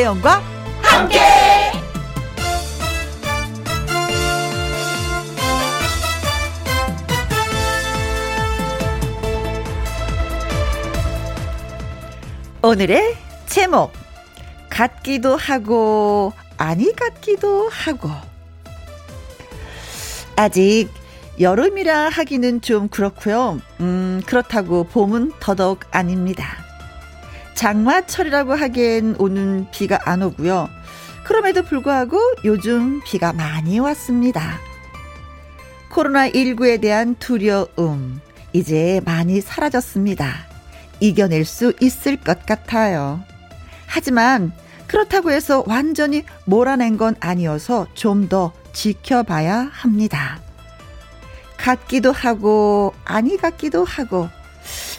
김혜영과 함께. 오늘의 제목 같기도 하고 아니 같기도 하고 아직 여름이라 하기는 좀 그렇고요. 음, 그렇다고 봄은 더더욱 아닙니다. 장마철이라고 하기엔 오는 비가 안 오고요. 그럼에도 불구하고 요즘 비가 많이 왔습니다. 코로나19에 대한 두려움, 이제 많이 사라졌습니다. 이겨낼 수 있을 것 같아요. 하지만 그렇다고 해서 완전히 몰아낸 건 아니어서 좀 더 지켜봐야 합니다. 같기도 하고 아니 같기도 하고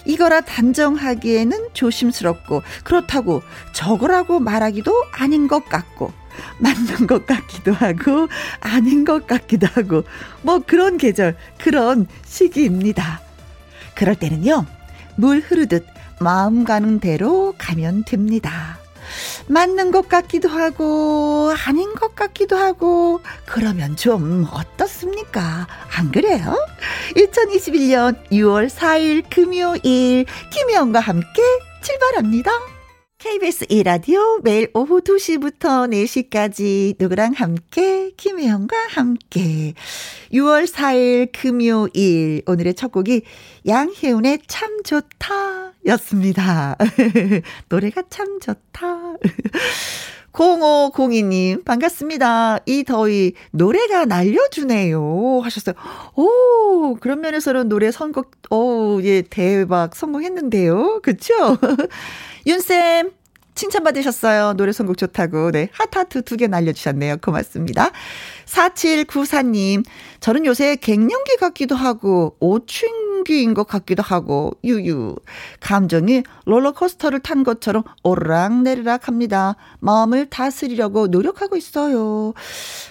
이거라 단정하기에는 조심스럽고 그렇다고 저거라고 말하기도 아닌 것 같고 맞는 것 같기도 하고 아닌 것 같기도 하고 뭐 그런 계절 그런 시기입니다. 그럴 때는요 물 흐르듯 마음 가는 대로 가면 됩니다. 맞는 것 같기도 하고 아닌 것 같기도 하고 그러면 좀 어떻습니까? 안 그래요? 2021년 6월 4일 금요일 김혜영과 함께 출발합니다. KBS 1라디오 매일 오후 2시부터 4시까지 누구랑 함께 김혜영과 함께 6월 4일 금요일 오늘의 첫 곡이 양혜운의 참 좋다 였습니다. 노래가 참 좋다. 0502님, 반갑습니다. 이 더위, 노래가 날려주네요. 하셨어요. 오, 그런 면에서는 노래 선곡, 오, 예, 대박 성공했는데요. 그쵸? 윤쌤, 칭찬받으셨어요. 노래 선곡 좋다고. 네. 하트하트 두 개 날려주셨네요. 고맙습니다. 4794님, 저는 요새 갱년기 같기도 하고, 오춘기인 것 같기도 하고, 유유. 감정이 롤러코스터를 탄 것처럼 오르락내리락 합니다. 마음을 다스리려고 노력하고 있어요.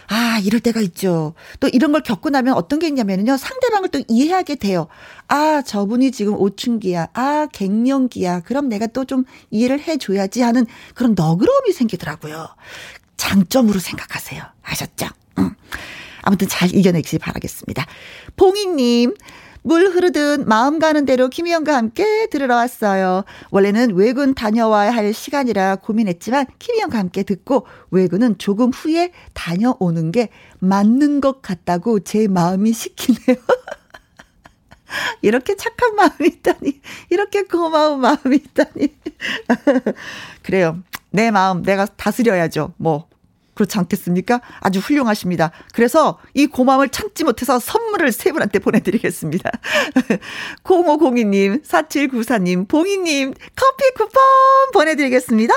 아, 이럴 때가 있죠. 또 이런 걸 겪고 나면 어떤 게 있냐면요. 상대방을 또 이해하게 돼요. 아, 저분이 지금 오춘기야. 아, 갱년기야. 그럼 내가 또 좀 이해를 해줘야지 하는 그런 너그러움이 생기더라고요. 장점으로 생각하세요. 아셨죠? 음. 아무튼 잘 이겨내시기 바라겠습니다. 봉이님, 물 흐르듯 마음 가는 대로 김희영과 함께 들으러 왔어요. 원래는 외근 다녀와야 할 시간이라 고민했지만 김희영과 함께 듣고 외근은 조금 후에 다녀오는 게 맞는 것 같다고 제 마음이 시키네요. 이렇게 착한 마음이 있다니, 이렇게 고마운 마음이 있다니. 그래요. 내 마음 내가 다스려야죠. 뭐, 그렇지 않겠습니까? 아주 훌륭하십니다. 그래서 이 고마움을 참지 못해서 선물을 세 분한테 보내드리겠습니다. 0502님, 4794님, 봉이님, 커피 쿠폰 보내드리겠습니다.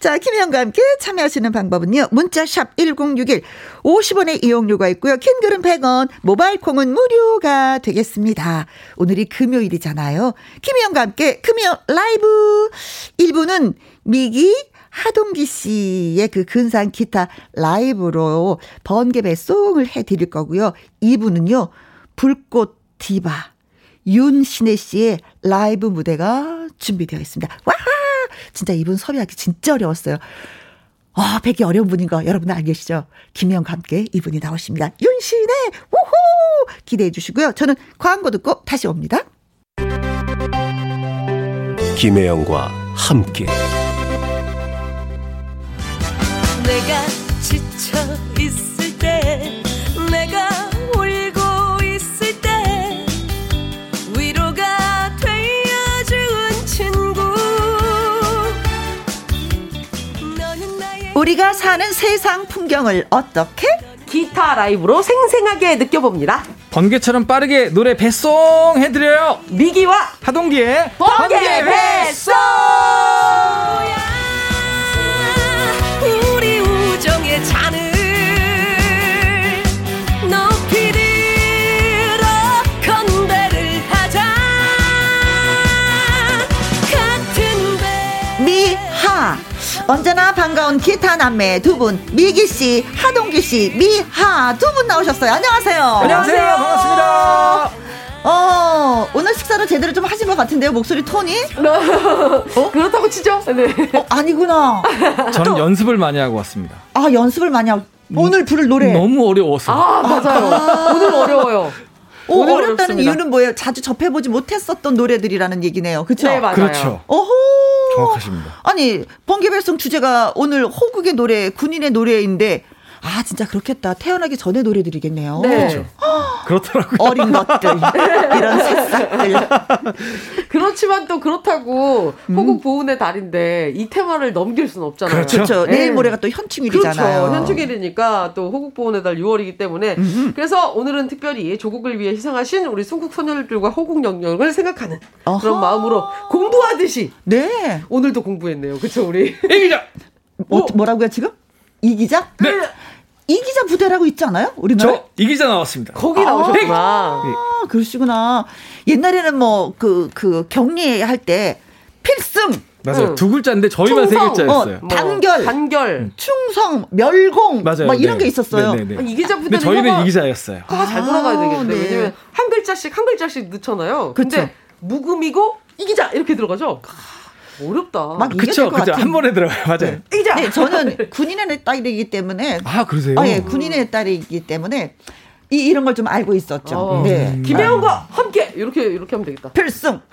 자, 김혜영과 함께 참여하시는 방법은요. 문자샵 1061, 50원의 이용료가 있고요. 킹글은 100원, 모바일 콩은 무료가 되겠습니다. 오늘이 금요일이잖아요. 김혜영과 함께 금요 라이브 1부는 미기, 하동기 씨의 그 근사한 기타 라이브로 번개 배송을 해드릴 거고요. 2부는요, 불꽃 디바, 윤신혜 씨의 라이브 무대가 준비되어 있습니다. 와! 진짜 이분 섭외하기 진짜 어려웠어요. 아, 뵙기 어려운 분인 거 여러분 알 계시죠? 김영과 함께 이분이 나오십니다. 윤신혜! 우후! 기대해 주시고요. 저는 광고 듣고 다시 옵니다. 김혜영과 함께. 지쳐 있을 때 내가 울고 있을 때 위로가 되어준 친구 너는 나의 우리가 사는 세상 풍경을 어떻게? 기타 라이브로 생생하게 느껴봅니다. 번개처럼 빠르게 노래 배송 해드려요. 미기와 하동기의 번개 배송! 언제나 반가운 기타 남매 두 분, 미기 씨, 하동기 씨, 미하 두 분 나오셨어요. 안녕하세요. 안녕하세요. 반갑습니다. 어, 오늘 식사를 제대로 좀 하신 것 같은데요, 목소리 톤이? 그렇다고 치죠? 네. 어, 아니구나. 저는 연습을 많이 하고 왔습니다. 아, 연습을 많이 하고. 오늘 부를 노래. 너무 어려워서. 아, 맞아요. 오늘 어려워요. 오, 어렵다는 어렵습니다. 이유는 뭐예요? 자주 접해보지 못했었던 노래들이라는 얘기네요. 그쵸? 네, 맞아요. 그렇죠. 어호. 정확하십니다. 아니, 번개발송 주제가 오늘 호국의 노래, 군인의 노래인데, 아, 진짜 그렇겠다. 태어나기 전에 노래들이겠네요. 네. 그렇죠. 그렇더라고요. 어린 것들. 이런 새싹들. 그렇지만 또 그렇다고 호국 보훈의 달인데 이 테마를 넘길 수는 없잖아요. 그렇죠. 그렇죠. 네. 내일 모레가 또 현충일이잖아요. 그렇죠. 현충일이니까 또 호국 보훈의 달 6월이기 때문에 그래서 오늘은 특별히 조국을 위해 희생하신 우리 순국 소녀들과 호국 영령을 생각하는 어허. 그런 마음으로 공부하듯이 네. 오늘도 공부했네요. 그렇죠, 우리. 이기자. 뭐, 뭐라고요, 지금? 이 기자? 네. 이 기자 부대라고 있지 않아요? 우리나라? 저 이 기자 나왔습니다. 거기 나오셨구나. 아, 그러시구나. 옛날에는 뭐, 그, 그, 격리할 때, 필승, 맞아요. 응. 두 글자인데 저희만 세 충성. 글자였어요. 어, 단결. 단결. 충성, 멸공, 맞아요. 막 이런 네. 게 있었어요. 네, 네, 네. 아, 이기자 근데 부대는 저희는 혀가- 이 기자였어요. 혀가 잘 아, 돌아가야 되겠는데 네. 왜냐면 한 글자씩 한 글자씩 넣잖아요. 그쵸. 근데 묵음이고 이 기자 이렇게 들어가죠. 어렵다. 막 그쵸, 것 그쵸. 같은. 한 번에 들어가요. 맞아요. 이기자. 네, 저는 군인의 딸이기 때문에, 아, 그러세요? 아, 예, 군인의 딸이기 때문에, 이, 이런 걸 좀 알고 있었죠. 어. 네. 김혜영과 함께 이렇게 이렇게 하면 되겠다. 필승.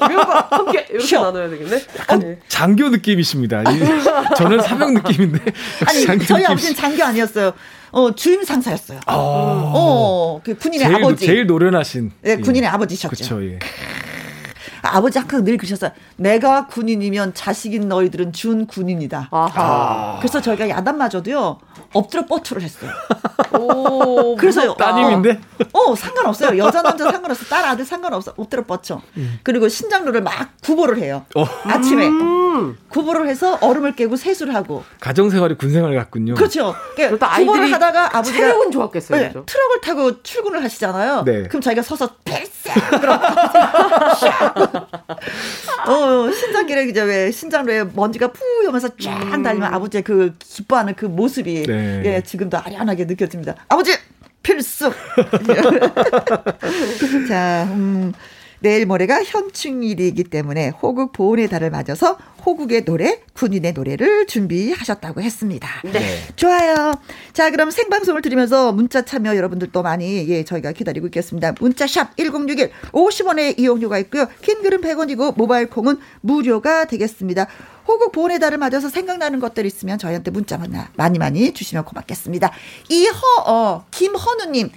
김혜영과 함께 이렇게 쉬어. 나눠야 되겠네. 약간 네. 장교 느낌이십니다. 이- 저는 사병 느낌인데. 아니, 장교 저희 아버지는 장교 아니었어요. 어, 주임 상사였어요. 아, 어, 그 군인의 제일, 아버지. 제일 노련하신. 네, 예. 군인의 아버지셨죠. 그쵸, 예. 아버지 항상 늘 그러셨어요. 내가 군인이면 자식인 너희들은 준 군인이다. 아하. 그래서 저희가 야단마저도요 엎드려 뻗투를 했어요. 오. 그래서 무섭다. 따님인데? 어 상관없어요. 여자 남자 상관없어. 딸 아들 상관없어. 엎드려 뻗쳐. 그리고 신장로를 막 구보를 해요. 어. 아침에 음. 구보를 해서 얼음을 깨고 세수를 하고. 가정 생활이 군 생활 같군요. 그렇죠. 그러니까 구보를 하다가 아버지가 체력은 좋았겠어요. 네? 트럭을 타고 출근을 하시잖아요. 네. 그럼 자기가 서서 그럼 어 신장기를 이제 왜 신장로에 먼지가 푸으면서 쫙 달리면 아버지의 그 기뻐하는 그 모습이 네. 예 지금도 아련하게 느껴집니다. 아버지 필수. 자, 음, 내일 모레가 현충일이기 때문에 호국 보훈의 달을 맞아서 호국의 노래, 군인의 노래를 준비하셨다고 했습니다. 네. 좋아요. 자, 그럼 생방송을 들으면서 문자 참여 여러분들 또 많이 예, 저희가 기다리고 있겠습니다. 문자 샵 1061 50원의 이용료가 있고요. 긴 글은 100원이고 모바일 콩은 무료가 되겠습니다. 호국 보훈의 달을 맞아서 생각나는 것들 있으면 저희한테 문자 만나 많이 많이 주시면 고맙겠습니다. 이허 어 김헌우님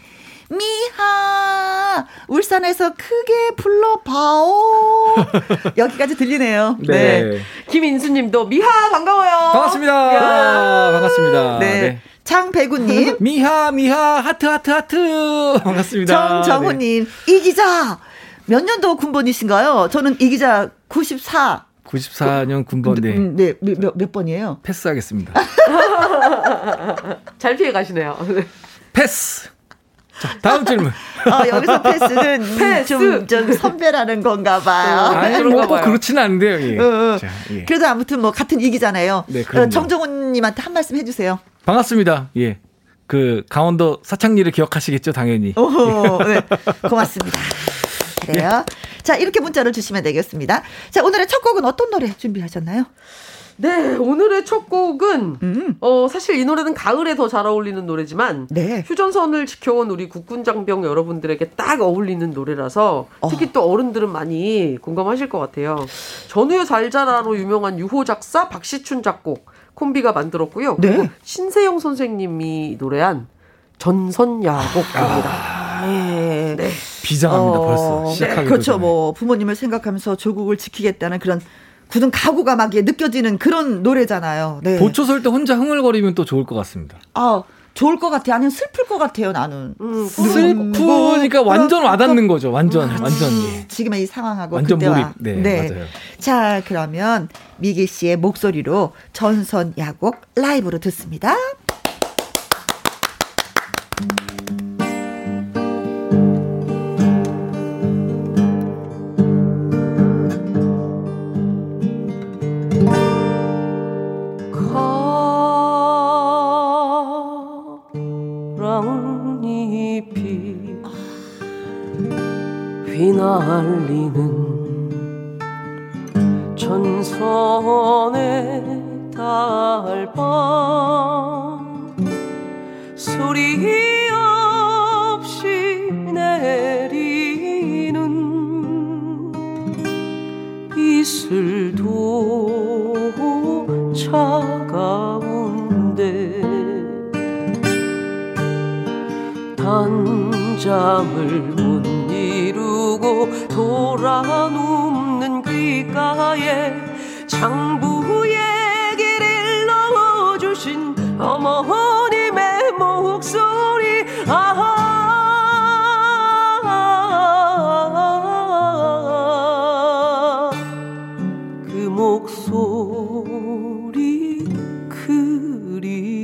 미하 울산에서 크게 불러봐오 여기까지 들리네요. 네. 김인수님도 미하 반가워요. 반갑습니다. 야. 반갑습니다. 네. 네. 장배구님 미하, 미하, 하트, 하트, 하트. 반갑습니다. 정정호님 이 기자 몇 년도 군번이신가요? 저는 이 기자 94. 네. 94년 군번, 네. 음, 네, 몇, 몇, 몇 번이에요? 패스하겠습니다. 잘 피해 가시네요. 패스. 자, 다음 질문. 아, 여기서 패스는 음, 패스. 좀, 좀 선배라는 건가 봐요. 아니, 그런가 뭐, 꼭. 그렇지는 않은데요, 예. 어, 어. 자, 예. 그래도 아무튼 뭐 같은 이기잖아요. 네. 어, 정정훈님한테 한 말씀 해주세요. 반갑습니다. 예. 그, 강원도 사창리를 기억하시겠죠, 당연히. 오, 네. 고맙습니다. 그래요. 자, 이렇게 문자를 주시면 되겠습니다. 자, 오늘의 첫 곡은 어떤 노래 준비하셨나요? 네, 오늘의 첫 곡은 음. 어 사실 이 노래는 가을에 더 잘 어울리는 노래지만 네. 휴전선을 지켜온 우리 국군 장병 여러분들에게 딱 어울리는 노래라서 특히 또 어른들은 많이 공감하실 것 같아요. 전우의 잘자라로 유명한 유호 작사 박시춘 작곡 콤비가 만들었고요. 네. 그리고 신세영 선생님이 노래한 전선야곡입니다. 네. 네. 비장합니다, 어, 벌써. 시작하기 그렇죠. 뭐 부모님을 생각하면서 조국을 지키겠다는 그런 굳은 각오가 막 이게 느껴지는 그런 노래잖아요. 네. 보초 설 때 혼자 흥얼거리면 또 좋을 것 같습니다. 아, 좋을 것 같아요. 아니면 슬플 것 같아요, 나는. 음, 슬프니까 완전 와닿는 거죠. 완전, 완전. 예. 지금의 이 상황하고 완전 그때와. 몰입. 네, 맞아요. 자, 그러면 미기 씨의 목소리로 전선 야곡 라이브로 듣습니다. 소리 그리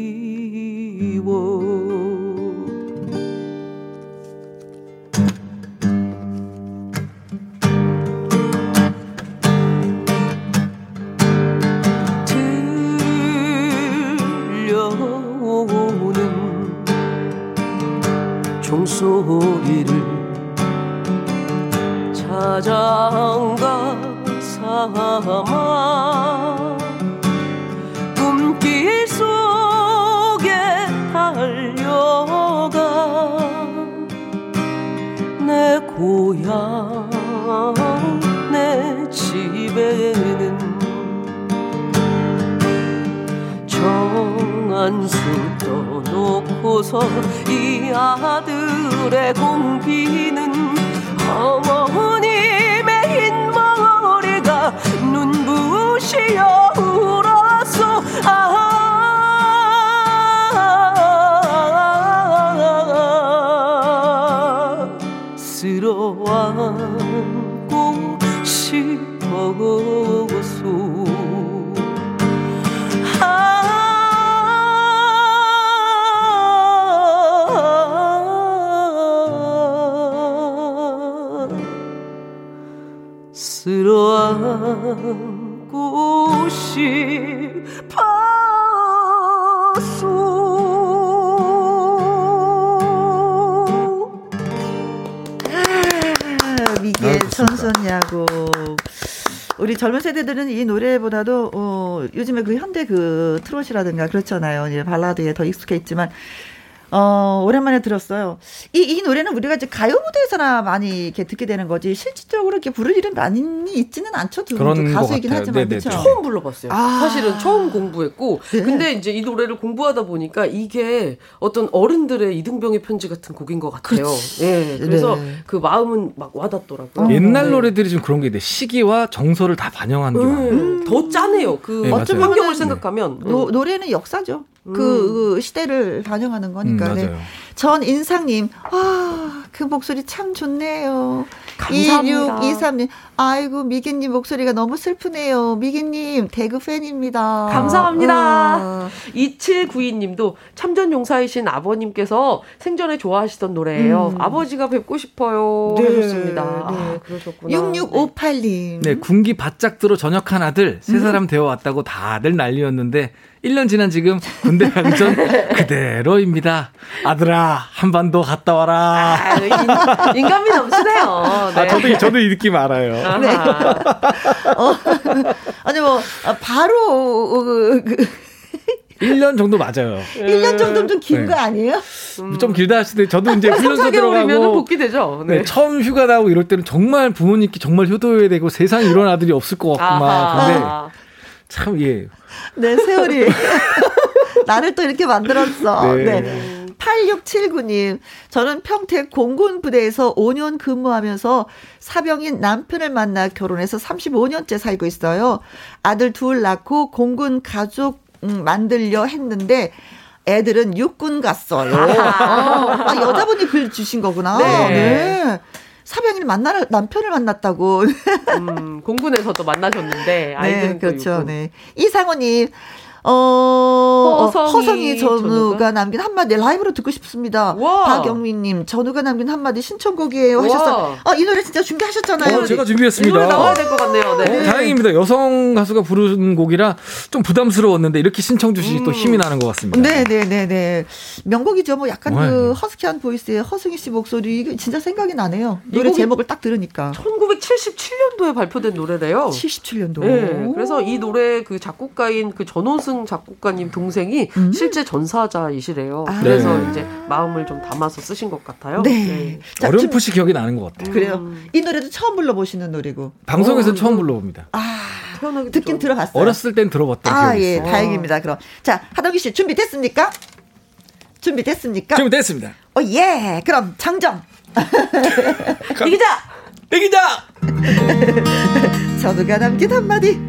세대들은 이 노래보다도 어, 요즘에 그 현대 그 트롯이라든가 그렇잖아요. 이제 발라드에 더 익숙해 있지만 어, 오랜만에 들었어요. 이, 이 노래는 우리가 이제 가요 무대에서나 많이 이렇게 듣게 되는 거지 실질적으로 이렇게 부를 일은 많이 있지는 않죠. 두 그런 가수이긴 같아요. 하지만 네네. 그렇죠. 처음 불러봤어요. 아. 사실은 처음 공부했고, 네. 근데 이제 이 노래를 공부하다 보니까 이게 어떤 어른들의 이등병의 편지 같은 곡인 것 같아요. 예, 그래서 네. 그 마음은 막 와닿더라고요. 어. 옛날 네. 노래들이 좀 그런 게 있는데 시기와 정서를 다 반영한 게 많아요. 음, 더 짜네요. 그 네. 환경을 네. 생각하면 노, 노래는 역사죠. 그, 그 시대를 반영하는 음, 거니까. 네. 맞아요. 전 인상님, 아, 그 목소리 참 좋네요. 감사합니다. 2623님, 아이고, 미기님 목소리가 너무 슬프네요. 미기님, 대구 팬입니다. 감사합니다. 어. 2792님도 참전용사이신 아버님께서 생전에 좋아하시던 노래예요. 음. 아버지가 뵙고 싶어요. 네, 하셨습니다. 네. 아, 그러셨구나. 6658님. 네, 군기 바짝 들어 전역한 아들, 세 사람 되어 왔다고 다들 난리였는데, 1년 지난 지금 군대 가기 전 그대로입니다. 아들아, 한반도 갔다 와라. 아, 인, 인간미 넘치네요. 네. 아, 저도, 저도 이 느낌 알아요. 아하. 어, 아니, 뭐, 아, 바로, 그, 그 1년 정도 맞아요. 1년 정도면 좀긴 네. 거 아니에요? 좀 길다 하실 때, 저도 이제 훈련소 3, 4개월이면 들어가고, 복귀되죠. 네, 네. 처음 휴가 나오고 이럴 때는 정말 부모님께 정말 효도해야 되고 세상에 이런 아들이 없을 것 같구만. 근데 아하. 참, 예. 네, 세월이. 나를 또 이렇게 만들었어. 네. 네. 8679님, 저는 평택 공군 부대에서 5년 근무하면서 사병인 남편을 만나 결혼해서 35년째 살고 있어요. 아들 둘 낳고 공군 가족 음, 만들려 했는데 애들은 육군 갔어요. 어, 아, 여자분이 글 주신 거구나. 네. 네. 사병인 만나 남편을 만났다고. 음, 공군에서도 만나셨는데 아이들은 네, 그렇죠. 네. 이상호님, 어, 허성이 허성이 전우가 전우가 남긴 한마디 라이브로 듣고 싶습니다. 와. 박영민님, 전우가 남긴 한마디 신청곡이에요. 와. 하셨어요. 아, 이 노래 진짜 준비하셨잖아요. 어, 제가 이 준비했습니다. 노래 나와야 될 것 같네요. 네. 어, 다행입니다. 여성 가수가 부르는 곡이라 좀 부담스러웠는데 이렇게 신청 주시니 또 힘이 나는 것 같습니다. 네네네네. 명곡이죠. 뭐 약간 네. 그 허스키한 보이스의 허승희 씨 목소리, 이게 진짜 생각이 나네요. 노래 제목을 딱 들으니까. 1977년도에 발표된 노래래요. 77년도. 네, 그래서 이 노래 그 작곡가인 그 전호승 작곡가님 동생이 음. 실제 전사자이시래요. 아. 그래서 네. 이제 마음을 좀 담아서 쓰신 것 같아요. 네. 자, 좀- 어렴풋이 기억이 나는 것 같아요. 그래요. 음. 이 노래도 처음 불러보시는 노래고. 방송에서 어, 처음 이거- 불러봅니다. 아, 태어나기도 듣긴 전- 들어봤어요. 어렸을 땐 들어봤던 아, 기억이 예, 있어요. 다행입니다. 그럼. 자, 하동기 씨 준비됐습니까? 준비됐습니까? 준비됐습니다. 어, 예. 그럼 장정. 이기자! 애기자! 저도가 남긴 한마디.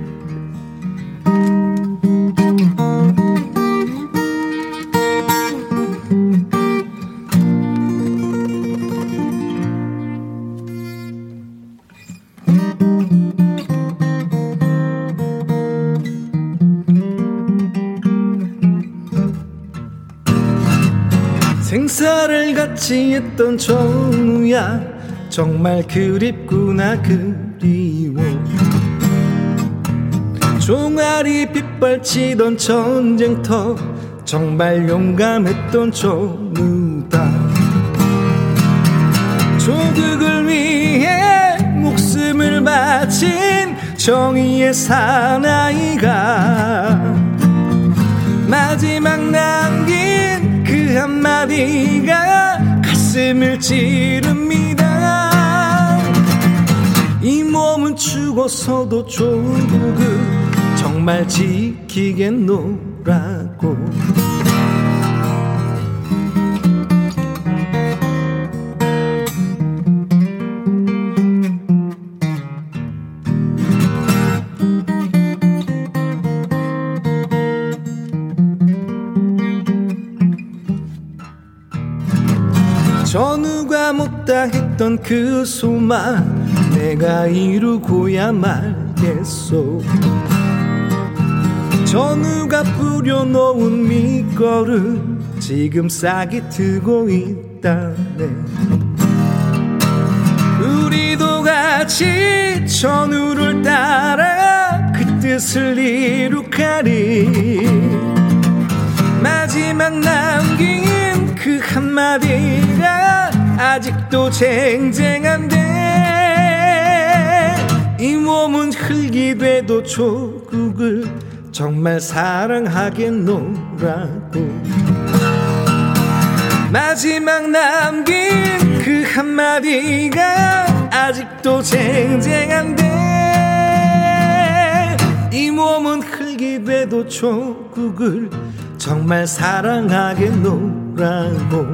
생사를 같이 했던 정우야 정말 그립구나 그리워 종아리 빗발치던 전쟁터 정말 용감했던 정우다 조국을 위해 목숨을 바친 정의의 사나이가 마지막 남긴 그 한마디가 가슴을 찌릅니다. 이 몸은 죽어서도 조국을 정말 지키겠노라고. 전우가 못다 했던 그 소망 내가 이루고야 말겠소 전우가 뿌려놓은 밑거름 지금 싹이 트고 있다네. 우리도 같이 전우를 따라 그 뜻을 이룩하리. 마지막 남긴 그 한마디가 아직도 쟁쟁한데 이 몸은 흙이 돼도 조국을 정말 사랑하겠노라고 마지막 남긴 그 한마디가 아직도 쟁쟁한데 이 몸은 흙이 돼도 조국을 정말 사랑하겠노라고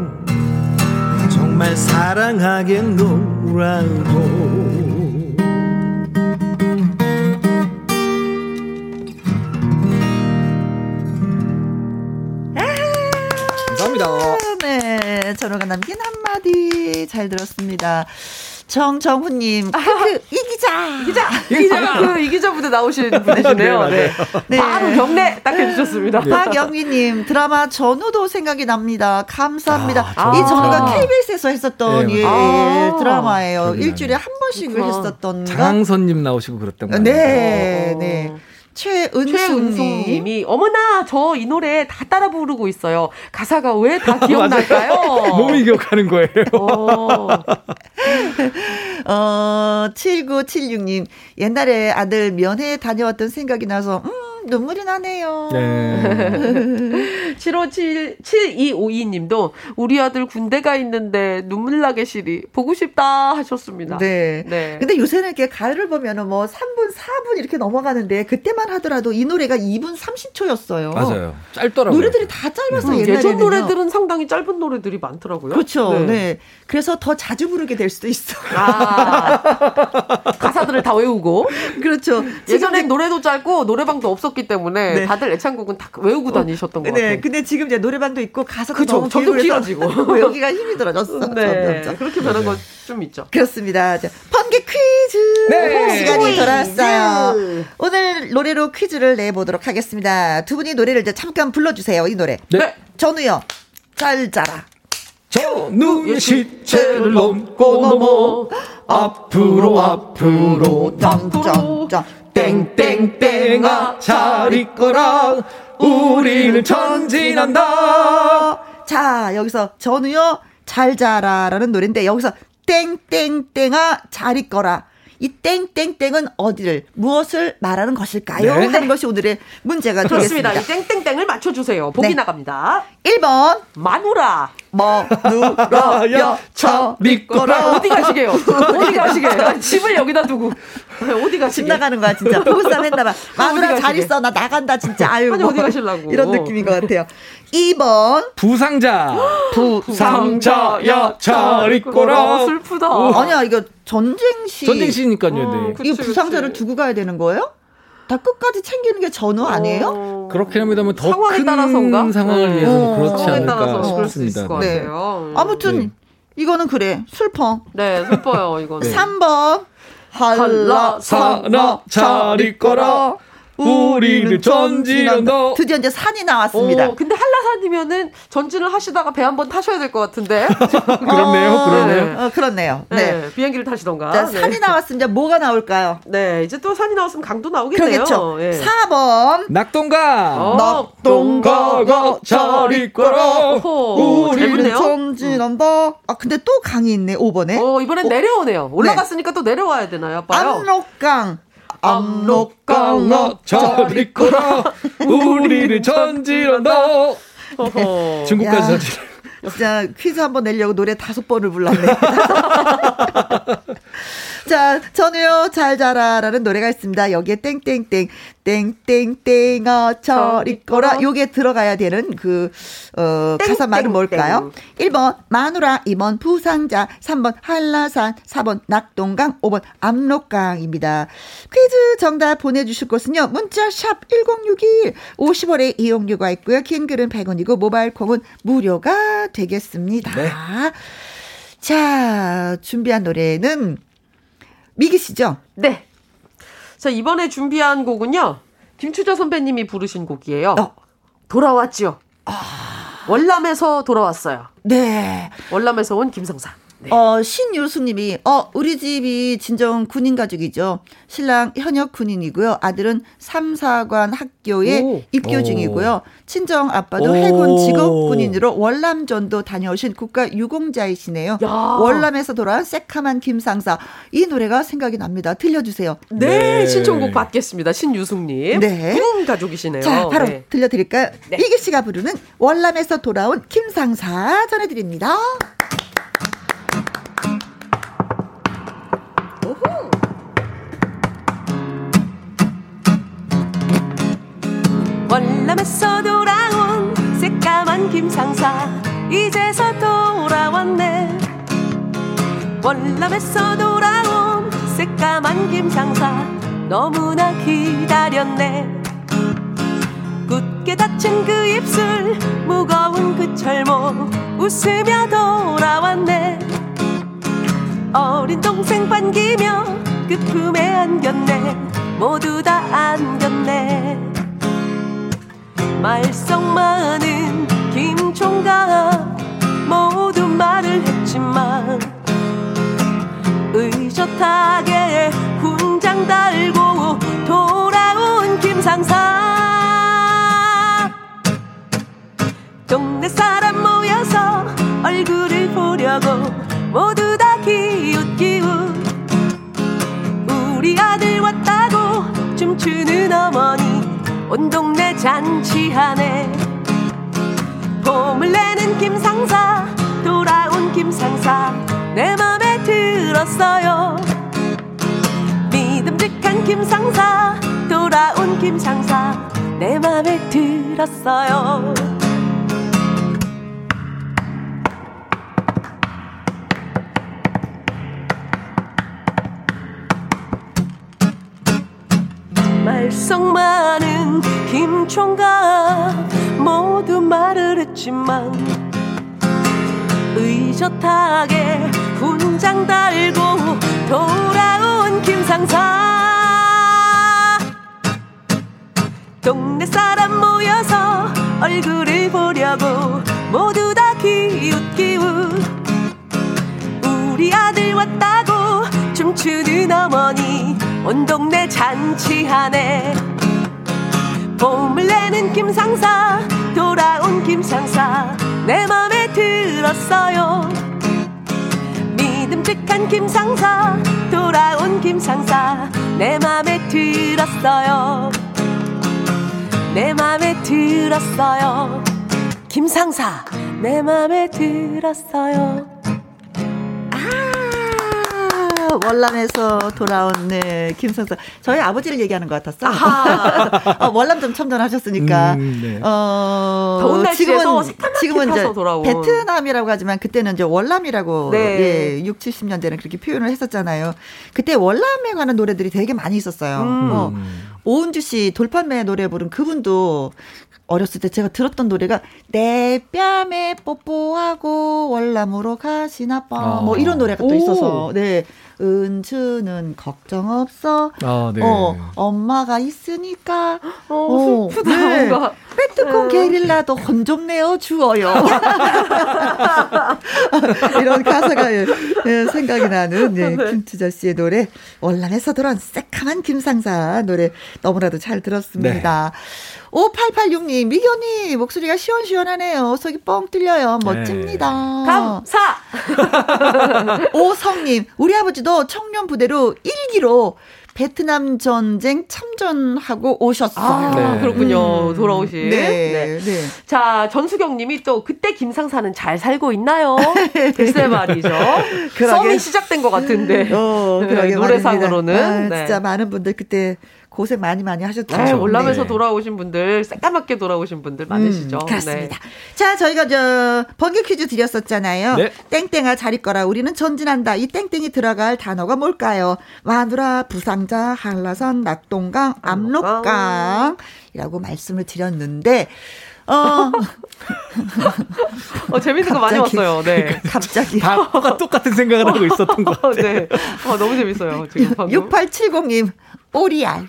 정말 사랑하겠노라고 네, 전호가 남긴 한마디 잘 들었습니다. 정정훈님, 크크, 이기자! 이기자! 이기자! 그 이기자 부대 나오신 분이시네요. 네. 네. 바로 경례 딱 해주셨습니다. 박영희님 드라마 전우도 생각이 납니다. 감사합니다. 아, 이 전우. 전우가 아. KBS에서 했었던 네, 예, 맞아요. 드라마예요. 일주일에 한 번씩 그렇구나. 했었던. 장항선님 나오시고 그랬던 거 네, 어. 네. 최은숙님. 최은숙님이 어머나 저 이 노래 다 따라 부르고 있어요. 가사가 왜 다 기억날까요? 몸이 기억하는 거예요. 어. 어, 7976님. 옛날에 아들 면회 다녀왔던 생각이 나서, 음, 눈물이 나네요. 네. 7577 7252님도 우리 아들 군대가 있는데 눈물 나게 시리 보고 싶다 하셨습니다. 네. 네. 근데 요새는 이렇게 가을을 보면은 뭐 3분, 4분 이렇게 넘어가는데 그때만 하더라도 이 노래가 2분 30초였어요. 맞아요. 짧더라고요. 노래들이 다 짧아서 음, 옛날에는 예전 노래들은 상당히 짧은 노래들이 많더라고요. 그렇죠. 네. 그래서 더 자주 부르게 될 수도 있어. 아, 가사 가사들을 다 외우고. 그렇죠. 예전엔 노래도 짧고 노래방도 없었기 때문에 네. 다들 애창곡은 다 외우고 다니셨던 것 같아요. 네, 근데 지금 이제 노래방도 있고 가사도 그쵸, 너무 점점 길어지고. 여기가 힘이 들어졌어. 네, 점점. 그렇게 변한 건 좀 있죠. 그렇습니다. 자, 번개 퀴즈 네. 시간이 돌아왔어요. 오늘 노래로 퀴즈를 내보도록 하겠습니다. 두 분이 노래를 이제 잠깐 불러주세요. 이 노래. 네. 전우요. 잘 자라. 저 눈의 시체를 넘고 넘어 앞으로 앞으로 짠짠짠. 땡땡땡아 잘 있거라 우리는 전진한다 자, 여기서 전우요. 잘 자라라는 노래인데 여기서 땡땡땡아 잘 있거라. 이 땡땡땡은 어디를 무엇을 말하는 것일까요? 네. 하는 것이 오늘의 문제가. 되겠습니다. 이 땡땡땡을 맞춰주세요. 보기 네. 나갑니다. 1번 마누라. 뭐 누러여 저 믿거라 어디 가시게요? 어디 가시게? 아니, 집을 여기다 두고 어디 집 가시게? 나가는 거야 진짜 보고싸움 했나봐 마누라 어디 잘? 있어 나 나간다 진짜 아유 아니, 뭐. 어디 가시려고. 이런 느낌인 것 같아요 2번 부상자 부상자 야 잘 아, 있거라 슬프다. 아니야 이거 전쟁시 전쟁시니까요 네. 음, 이 그치, 부상자를 그치. 두고 가야 되는 거예요? 다 끝까지 챙기는 게 전후 아니에요? 어, 그렇게 합니다만 더 상황에 큰 따라서인가? 상황을 네. 어, 그렇지 상황에 따라서 않을까 싶습니다 것 네. 음. 아무튼 네. 이거는 그래 슬퍼 네, 슬퍼요, 이거는. 3번 한라 사나 잘 있거라 우리는 전진한다 드디어 이제 산이 나왔습니다 어, 근데 한라산이면은 전진을 하시다가 배 한 번 타셔야 될 것 같은데. 그렇네요 어, 그렇네요 어, 그렇네요 네. 네, 비행기를 타시던가. 자, 네. 산이 나왔으면 뭐가 나올까요? 네, 이제 또 산이 나왔으면 강도 나오겠네요. 그러겠죠. 예. 4번 낙동강 어, 낙동강아 잘 있거라 오호, 잘 우리는. 전진한다. 아 근데 또 강이 있네 5번에. 어, 이번엔 내려오네요. 올라갔으니까 또 내려와야 되나요, 봐요. 압록강. 강아 잘 있거라 우리는 전진한다 어허. 중국까지 야. 전진 진짜 퀴즈 한번 내려고 노래 다섯 번을 불렀네. 자, 전우요 잘 자라라는 노래가 있습니다. 여기에 땡땡땡 땡땡땡아 절 있거라. 요게 들어가야 되는 그 어, 가사 말은 뭘까요? 1번 마누라, 2번 부상자, 3번 한라산, 4번 낙동강, 5번 압록강입니다. 퀴즈 정답 보내주실 곳은요. 문자 샵 1061, 50원의 이용료가 있고요. 긴 글은 100원이고 모바일 콩은 무료가 되겠습니다. 네. 자, 준비한 노래는 미기 씨죠? 네. 자, 이번에 준비한 곡은요. 김추자 선배님이 부르신 곡이에요. 어. 돌아왔지요. 월남에서 돌아왔어요. 네. 월남에서 온 김성사. 네. 어, 신유수님이, 어, 우리 집이 진정 군인 가족이죠. 신랑 현역 군인이고요. 아들은 삼사관 학교에 오. 입교 오. 중이고요. 친정 아빠도 오. 해군 직업 군인으로 월남전도 다녀오신 국가 유공자이시네요. 야. 월남에서 돌아온 새카만 김상사. 이 노래가 생각이 납니다. 들려주세요. 네, 네. 신청곡 받겠습니다. 신유숙님. 네. 군인 가족이시네요. 자, 바로 네. 들려드릴까요? 네. 이기 씨가 부르는 월남에서 돌아온 김상사 전해드립니다. 월남에서 돌아온 새까만 김상사. 이제서 돌아왔네. 월남에서 돌아온 새까만 김상사. 너무나 기다렸네. 굳게 닫힌 그 입술 무거운 그 철모 웃으며 돌아왔네. 어린 동생 반기며 그 품에 안겼네. 모두 다 안겼네 말썽 많은 김총각. 모두 말을 했지만 의젓하게 훈장 달고 돌아온 김상사. 동네 사람 모여서 얼굴을 보려고 모두 다 기웃기웃. 우리 아들 왔다고 춤추는 어머니 온 동네 잔치하네 봄을 내는 김상사 돌아온 김상사 내 맘에 들었어요. 믿음직한 김상사 돌아온 김상사 내 맘에 들었어요. 불성 많은 김총각 모두 말을 했지만 의젓하게 훈장 달고 돌아온 김상사. 동네 사람 모여서 얼굴을 보려고 모두 다 기웃기웃. 우리 아들 왔다고 춤추는 어머니 온 동네 잔치하네 봄을 내는 김상사 돌아온 김상사 내 맘에 들었어요. 믿음직한 김상사 돌아온 김상사 내 맘에 들었어요. 내 맘에 들었어요. 김상사 내 맘에 들었어요 월남에서 돌아온 네, 김성서. 저희 아버지를 얘기하는 것 같았어. 어, 월남 좀 첨전하셨으니까. 음, 네. 어, 더운 날씨에서 지금은 지금은 이제 돌아온. 베트남이라고 하지만 그때는 이제 월남이라고 네. 예, 6, 70년대는 그렇게 표현을 했었잖아요. 그때 월남에 관한 노래들이 되게 많이 있었어요. 음. 어, 오은주 씨 돌판매 노래 부른 그분도 어렸을 때 제가 들었던 노래가 내 뺨에 뽀뽀하고 월남으로 가시나 봐. 아. 뭐 이런 노래가 또 오. 있어서. 네. 은주는 걱정 없어. 아, 네. 어, 엄마가 있으니까. 어, 슬프다 네. 뭔가 빼뚜껑 게릴라도 혼좀 내어 주어요. 이런 가사가 예, 예, 생각이 나는 예, 김투자 씨의 노래 월남에서 들어온 새카만 김상사 노래 너무나도 잘 들었습니다. 5886님 미견이 목소리가 시원시원하네요. 속이 뻥 뚫려요. 멋집니다. 감사 오성님, 우리 아버지도 청년 부대로 일기로 베트남 전쟁 참전하고 오셨어요. 아 네. 그렇군요 음. 돌아오신 네, 네. 자, 전수경 님이 또 그때 김상사는 잘 살고 있나요? 글쎄 말이죠. 썸이 시작된 것 같은데. 어, 네, 노래상으로는. 아, 네. 진짜 많은 분들 그때 고생 많이 많이 하셨죠. 네, 월남에서 네. 돌아오신 분들, 새까맣게 돌아오신 분들 많으시죠. 음, 그렇습니다. 네. 자, 저희가 저 번개 퀴즈 드렸었잖아요. 네. 땡땡아 잘 있거라. 우리는 전진한다. 이 땡땡이 들어갈 단어가 뭘까요? 마누라, 부상자, 한라산, 낙동강, 압록강이라고 말씀을 드렸는데 어, 어, 재밌는 거 많이 갑자기. 왔어요. 네. 갑자기 다 똑같은 생각을 하고 있었던 것 어, 같아요. 네. 어, 너무 재밌어요. 지금 방금. 6870님 오리알.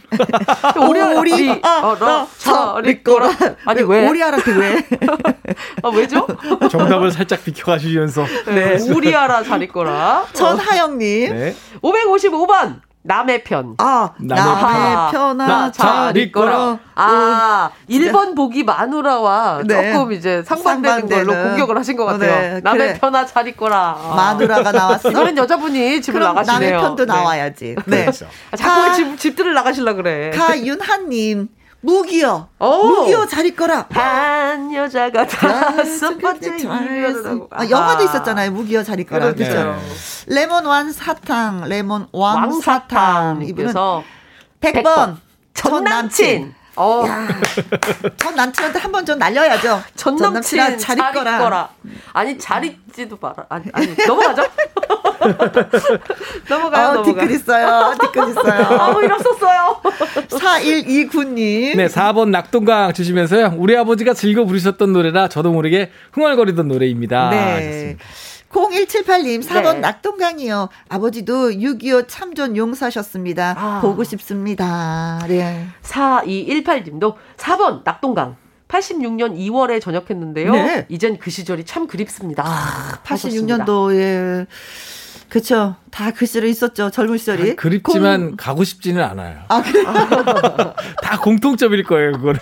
오리알. 오리, 어, 너, 저, 리꼬라. 아니, 왜? 오리알한테 왜? 아, 왜죠? 정답을 살짝 비켜가시면서. 네. 우리아라 잘 있거라. 전하영님. 네. 555번. 남의 편. 아, 남의 남의 편아 나잘 있거라. 아, 진짜. 1번 보기 마누라와 네. 조금 이제 상반되는 걸로 상반되는. 공격을 하신 것 어, 같아요. 네, 남의 그래. 편아 잘 있거라. 아. 마누라가 나왔어. 이번엔 여자분이 집을 나가시네요. 남의 편도 네. 나와야지. 네. 아, 자꾸 집, 집들을 나가실라 그래. 가윤하님 무기여. 오. 무기여 잘 있거라. 한 여자가 다섯 번째 이별을. 아, 영화도 있었잖아요. 무기여 잘 있거라. 그렇죠. 그죠? 레몬 완 사탕, 레몬 왕 사탕. 이분은 왕사탕님께서 100번 전 남친. 어, 전 남친한테 한 번 좀 날려야죠. 전 전 남친 잘잘 있거라. 있거라. 아니 잘 있지도 마라. 아니, 아니 넘어가죠. 넘어가요. 어, 넘어가. 댓글 있어요. 댓글 있어요. 아무 일 없었어요. 4129님. 네, 4번 낙동강 주시면서요. 우리 아버지가 즐겨 부르셨던 노래라 저도 모르게 흥얼거리던 노래입니다. 네. 하셨습니다. 0178님, 4번 네. 낙동강이요. 아버지도 6.25 참전 용사셨습니다. 아. 보고 싶습니다. 네. 4218님도 4번 낙동강. 86년 2월에 전역했는데요. 네. 이젠 그 시절이 참 그립습니다. 아, 하셨습니다. 86년도에. 그쵸. 다그 시절에 있었죠. 젊은 시절이. 아, 그립지만 가고 싶지는 않아요. 아, 그래. 다 공통점일 거예요, 그거는.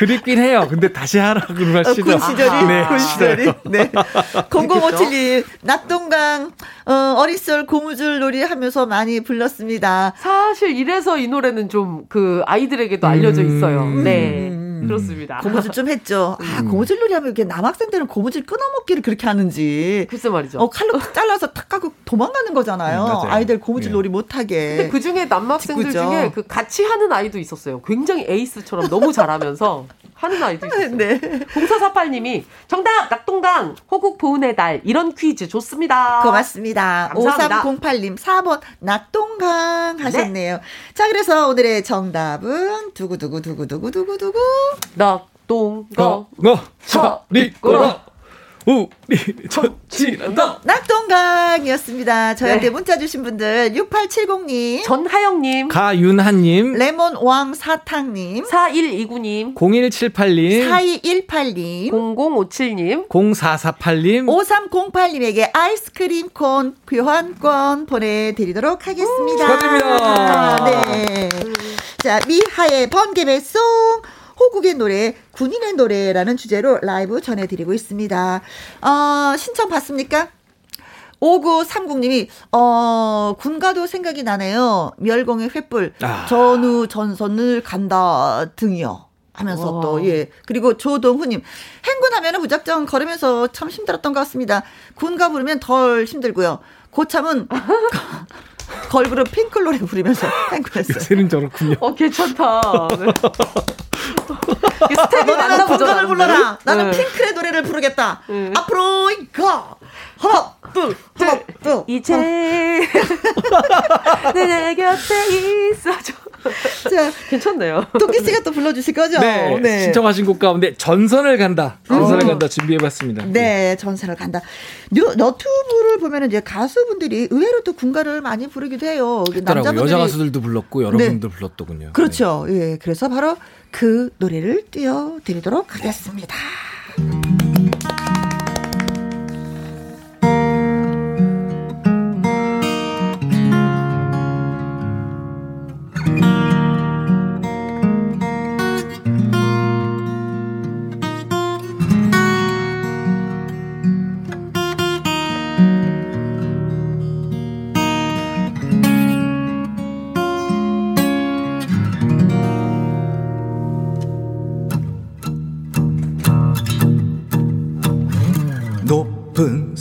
그립긴 해요. 근데 다시 하라고 그러면 어. 군 시절이, 네, 군 시절이. 네. 0057님, 낙동강, 어, 어린 시절 고무줄 놀이 하면서 많이 불렀습니다. 사실 이래서 이 노래는 좀 그 아이들에게도 알려져 있어요. 음. 네. 음. 그렇습니다. 고무줄 좀 했죠. 음. 아, 고무줄 놀이 하면 이렇게 남학생들은 고무줄 끊어먹기를 그렇게 하는지. 글쎄 말이죠. 어, 칼로 탁 잘라서 탁 하고 도망가는 거잖아요. 음. 아이들 고무줄 예. 놀이 못하게. 근데 그 중에 남학생들 직구죠. 중에 그 같이 하는 아이도 있었어요. 굉장히 에이스처럼 너무 잘하면서 하는 아이도 있어요. 네. 0448님이 정답 낙동강 호국 보은의 달 이런 퀴즈 좋습니다. 고맙습니다. 감사합니다. 5308님 4번 낙동강 하셨네요. 네. 자 그래서 오늘의 정답은 두구두구 두구두구 두구두구 낙동강 어, 어, 차리 꼬라 우리 천지란다. 낙동강이었습니다. 저한테 네. 문자 주신 분들 6870님, 전하영님, 가윤한님, 레몬왕 사탕님, 4129님, 0178님, 4218님, 0057님, 0448님, 5308님에게 아이스크림 콘 교환권 보내드리도록 하겠습니다. 축하드립니다. 네. 자, 미하의 번개배송. 호국의 노래, 군인의 노래라는 주제로 라이브 전해드리고 있습니다. 어, 신청 받습니까? 5930님이, 어, 군가도 생각이 나네요. 멸공의 횃불, 아. 전후 전선을 간다 등이요. 하면서 와. 또, 예. 그리고 조동훈님, 행군 하면 무작정 걸으면서 참 힘들었던 것 같습니다. 군가 부르면 덜 힘들고요. 고참은 걸그룹 핑클 노래 부르면서 행군했어요. 요새는 저렇군요. 어, 괜찮다. 네. 스텝이 너네는 건강을 불러라. 나는 네. 핑클의 노래를 부르겠다. 네. 앞으로 가. 하나, 둘, 하나, 둘. 이제 내 곁에 있어줘. 자, 괜찮네요. 토끼 씨가 또 불러주실 거죠? 네, 네. 신청하신 곡 가운데 전선을 간다. 전선을 어. 간다 준비해봤습니다. 네, 전선을 간다. 너튜브를 보면 이제 가수분들이 의외로 또 군가를 많이 부르기도 해요. 남자분들이 여자 가수들도 불렀고 여러분들 네. 불렀더군요. 그렇죠. 네. 예, 그래서 바로 그 노래를 띄워드리도록 하겠습니다.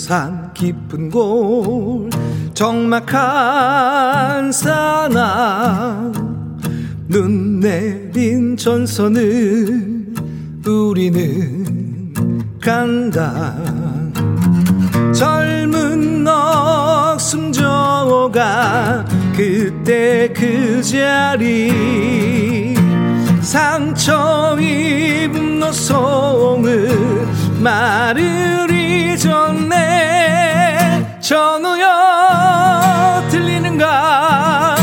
산 깊은 곳 적막한 산악 눈 내린 전선을 우리는 간다. 젊은 넋 숨져가 그때 그 자리. 상처 입은 노송을 말을 잊었네. 전우여 들리는가?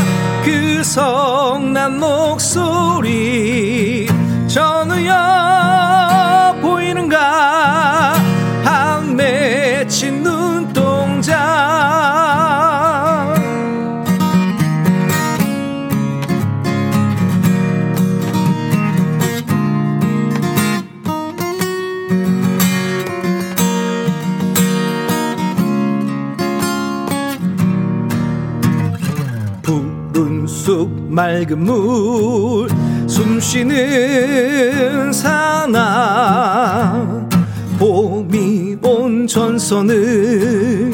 그 성난 목소리 맑은 물 숨쉬는 산악 봄이 온 전선을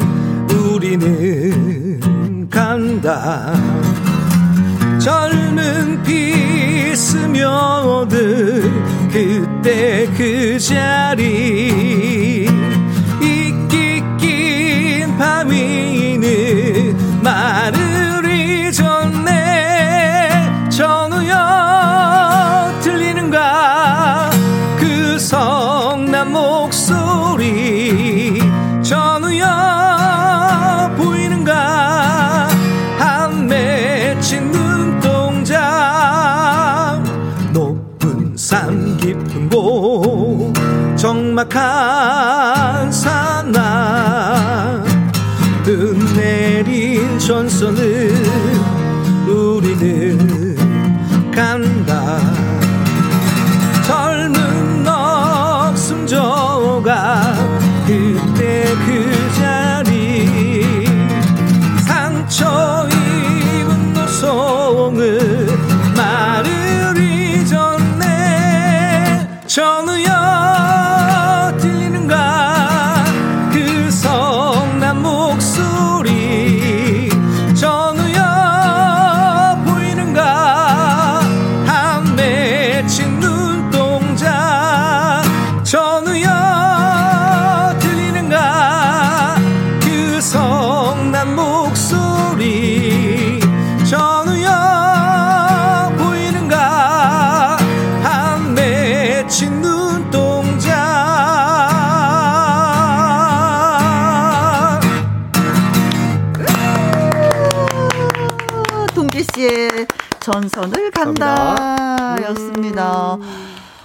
우리는 간다. 젊은 피 스며들 그때 그 자리 적막한 산악 눈 내린 전선을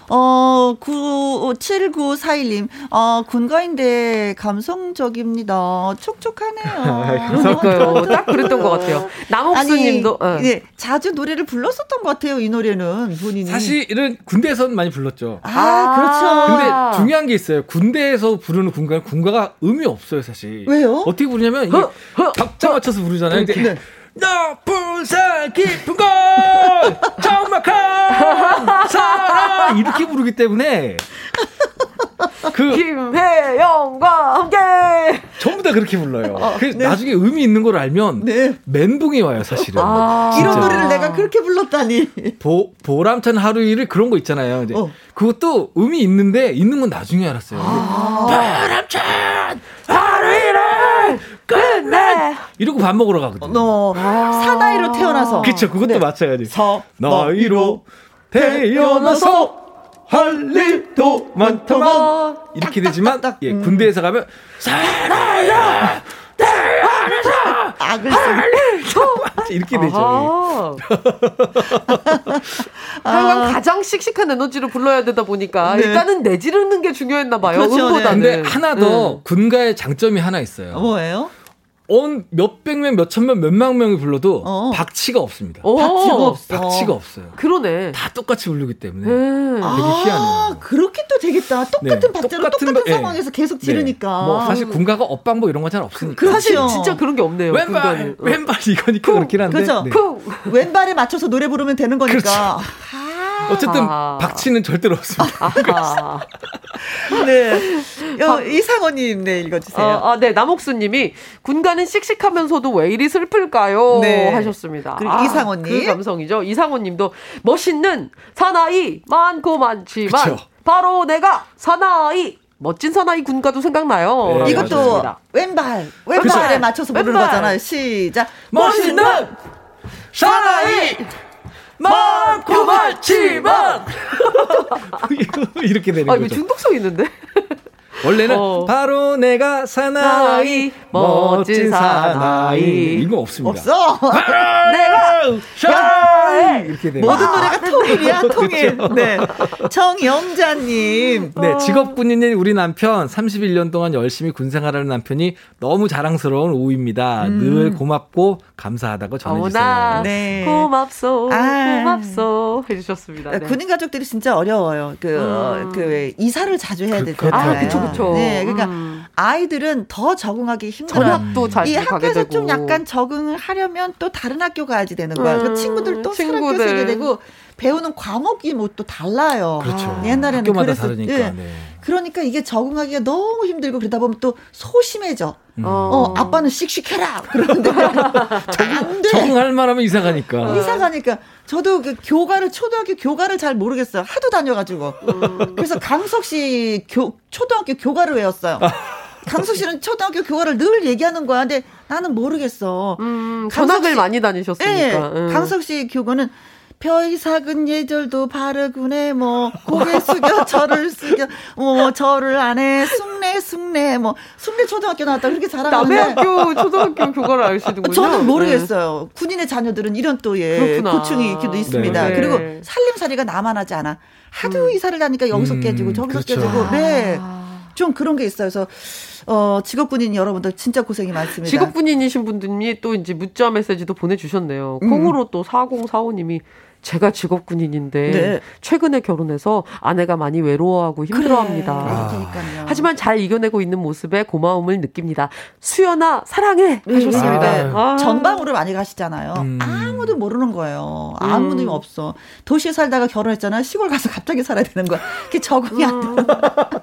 어, 9, 7941님, 어, 군가인데 감성적입니다. 촉촉하네요. 그러니까요. 딱 그랬던 것 같아요. 남옥수님도 예. 예, 자주 노래를 불렀었던 것 같아요, 이 노래는, 본인이. 사실은 군대에서는 많이 불렀죠. 아, 그렇죠. 근데 중요한 게 있어요. 군대에서 부르는 군가는 군가가 의미 없어요, 사실. 왜요? 어떻게 부르냐면 이게 박자 맞춰서 부르잖아요. 근데 네. 높은 산 깊은 곳 정막한 사랑 이렇게 부르기 때문에 그 김혜영과 함께 전부 다 그렇게 불러요. 그래서 나중에 의미 있는 걸 알면 네. 멘붕이 와요, 사실은. 아. 이런. 노래를 내가 그렇게 불렀다니. 보, 보람찬 하루 일을 그런 거 있잖아요. 근데 어. 그것도 의미 있는데 있는 건 나중에 알았어요. 보람찬 하루 일을 끝내 이러고 밥 먹으러 가거든요. 너, 사나이로 태어나서. 그쵸, 그것도 네. 마찬가지예요. 서, 나이로 태어나서 할 일도 많더만 이렇게 되지만 예, 군대에서 가면 사나이야 태어나서 악을 쓰할 일도 많- 이렇게 되죠. 아. 하여간 가장 씩씩한 에너지로 불러야 되다 보니까 네. 일단은 내지르는 게 중요했나 봐요. 그렇죠, 음보다는. 근데 하나 더 음. 군가의 장점이 하나 있어요. 뭐예요? 온 몇백 명, 몇천 명, 몇만 명이 불러도 어. 박치가 없습니다. 오, 박치가 없어. 박치가 없어요. 그러네. 다 똑같이 부르기 때문에 음. 되게 아, 희한해요. 그렇게 또 되겠다. 똑같은 네, 박자로 똑같은 똑같은, 바- 예. 상황에서 계속 지르니까. 네. 뭐 사실 군가가 엇방보 이런 건 잘 없으니까. 사실 그렇죠. 진짜 그런 게 없네요. 왼발, 군가는. 어. 왼발 이거니까 그렇긴 한데. 그죠? 네. 쿵! 왼발에 맞춰서 노래 부르면 되는 거니까. 그렇죠. 어쨌든 아하. 박치는 절대로 없습니다. 네. 어, 이상호님, 네, 읽어주세요. 아, 아, 네, 남옥수님이 군가는 씩씩하면서도 왜 이리 슬플까요? 네. 하셨습니다. 그리고 아, 이상호님. 그 감성이죠. 이상호님도 멋있는 사나이 많고 많지만 그쵸. 바로 내가 사나이 멋진 사나이 군가도 생각나요. 네, 이것도 하셨습니다. 왼발, 왼발에 그쵸. 맞춰서 부르는 왼발. 거잖아요. 시작. 멋있는 사나이 많고 많지만 이렇게 되는 아, 이거 거죠. 중독성 있는데? 원래는 어. 바로 내가 사나이 멋진 사나이 이거 없습니다. 없어. 내가 샤이 이렇게 되는 모든. 노래가 통일이야, 통일. 그렇죠. 네. 정영자님. 네, 직업군인인 우리 남편 31년 동안 열심히 군 생활하는 남편이 너무 자랑스러운 오후입니다. 늘 고맙고 감사하다고 전해주세요. 어머나 네. 고맙소 아. 고맙소 해주셨습니다. 네. 군인 가족들이 진짜 어려워요. 그, 음. 그, 왜 이사를 자주 해야 그- 되잖아요. 아, 그쵸, 그쵸. 네, 그러니까 음. 아이들은 더 적응하기 힘들어요. 전학도 잘이 가게 학교에서 되고 좀 약간 적응을 하려면 또 다른 학교 가야지 되는 거야. 음, 그 친구들 또 사람 친구들. 껴쓰게 되고 배우는 과목이 뭐 또 달라요. 그렇죠. 옛날에는 학교마다 그래서- 다르니까. 예. 네. 그러니까 이게 적응하기가 너무 힘들고 그러다 보면 또 소심해져. 음. 어, 아빠는 씩씩해라. 그러는데 안 돼. 적응할 만하면 이사 가니까. 이사 가니까 저도 그 교가를 초등학교 교가를 잘 모르겠어요. 하도 다녀가지고. 그래서 강석 씨 교, 초등학교 교가를 외웠어요. 강석 씨는 초등학교 교가를 늘 얘기하는 거야. 근데 나는 모르겠어. 음, 강석 전학을 씨- 많이 다니셨으니까. 예. 음. 강석 씨 교구는 벼이 작은 예절도 바르구네 뭐 고개 숙여 절을 숙여 뭐 절을 안해 숭례 숭례 뭐 숭례 초등학교 나왔다 그렇게 남의 잘하는데 학교 초등학교 교과를 아시는군요. 저는 모르겠어요. 군인의 자녀들은 이런 또 예, 그렇구나. 고충이 있기도 있습니다. 네. 그리고 네. 살림살이가 나만 하지 않아. 하도 이사를 다니까 여기서 음, 깨지고 저기서 그렇죠. 깨지고 네. 아. 좀 그런 게 있어요. 그래서 어, 직업군인 여러분들 진짜 고생이 많습니다. 직업군인이신 분들이 또 이제 문자 메시지도 보내주셨네요. 음. 콩으로 또 4045님이 제가 직업 군인인데 네. 최근에 결혼해서 아내가 많이 외로워하고 힘들어합니다. 아. 그러니까요. 하지만 잘 이겨내고 있는 모습에 고마움을 느낍니다. 수연아 사랑해 하셨습니다. 네. 아. 전방으로 많이 가시잖아요. 음. 아무도 모르는 거예요. 아무도 음. 없어. 도시에 살다가 결혼했잖아. 시골 가서 갑자기 살아야 되는 거야. 그게 적응이 안 돼.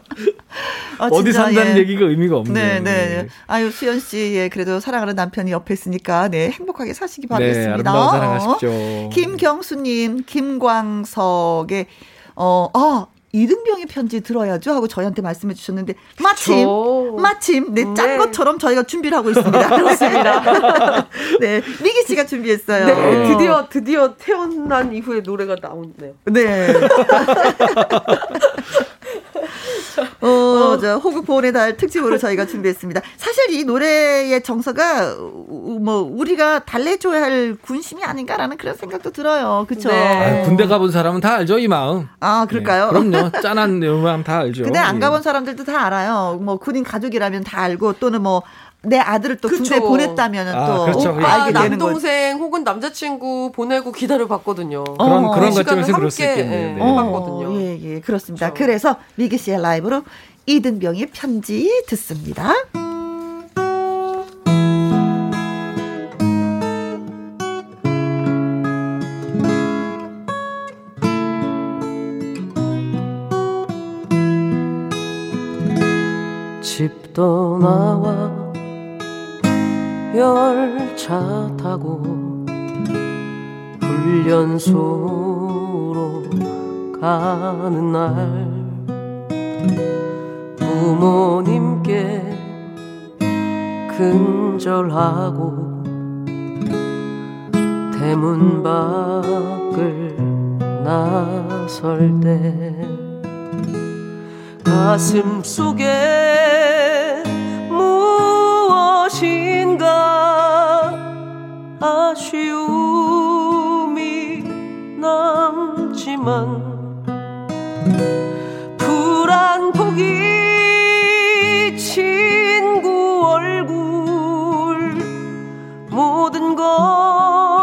어, 어디 산다는 예. 얘기가 의미가 없네요. 네, 네. 아유, 수연 씨, 예, 그래도 사랑하는 남편이 옆에 있으니까, 네, 행복하게 사시기 네, 바라겠습니다. 아름다운 사랑하십시오. 어, 김경수님, 김광석의, 어, 아, 이등병의 편지 들어야죠 하고 저희한테 말씀해 주셨는데 마침 그쵸. 마침 네, 짠 네. 것처럼 저희가 준비를 하고 있습니다. 그렇습니다. 네, 미기 씨가 준비했어요. 네, 드디어 드디어 태어난 이후에 노래가 나오네요. 네. 저 호국 보훈의 달 특집으로 저희가 준비했습니다. 사실 이 노래의 정서가 뭐 우리가 달래줘야 할 군심이 아닌가라는 그런 생각도 들어요. 그렇죠? 네. 아, 군대 가본 사람은 다 알죠 이 마음. 아 그럴까요? 네, 그럼요. 짠한 마음 다 알죠. 근데 안 가본 사람들도 다 알아요. 뭐 군인 가족이라면 다 알고 또는 뭐 내 아들을 또 그쵸. 군대 보냈다면 아, 또 그렇죠. 오빠, 알게 되는 남동생 혹은 남자친구 보내고 기다려 봤거든요. 그런 어, 그런 관점에서 그럴 수 있겠네요. 네. 어, 예, 예, 그렇습니다. 그렇죠. 그래서 미기 씨의 라이브로 이든병의 편지 듣습니다. 집 떠나와 열차 타고 훈련소로 가는 날 부모님께 근절하고 대문 밖을 나설 때 가슴 속에 무엇 인가 아쉬움이 남지만 불안 포기 친구 얼굴 모든 것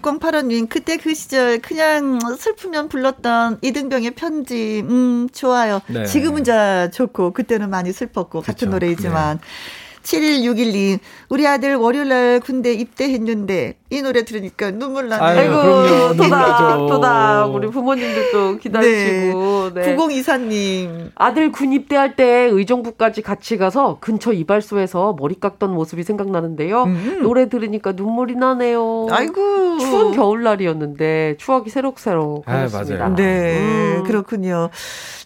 6085님, 그때 그 시절 그냥 슬프면 불렀던 이등병의 편지, 음, 좋아요. 네. 지금은 자 좋고, 그때는 많이 슬펐고, 그쵸. 같은 노래이지만. 네. 71612. 우리 아들 월요일날 군대 입대했는데 이 노래 들으니까 눈물 나네요. 아이고, 그럼요, 토닥, 토닥. 우리 부모님들도 기다리시고. 네. 네. 9024님. 아들 군 입대할 때 의정부까지 같이 가서 근처 이발소에서 머리 깎던 모습이 생각나는데요. 음. 노래 들으니까 눈물이 나네요. 아이고. 추운 겨울날이었는데 추억이 새록새록. 아, 맞아요. 네, 음. 그렇군요.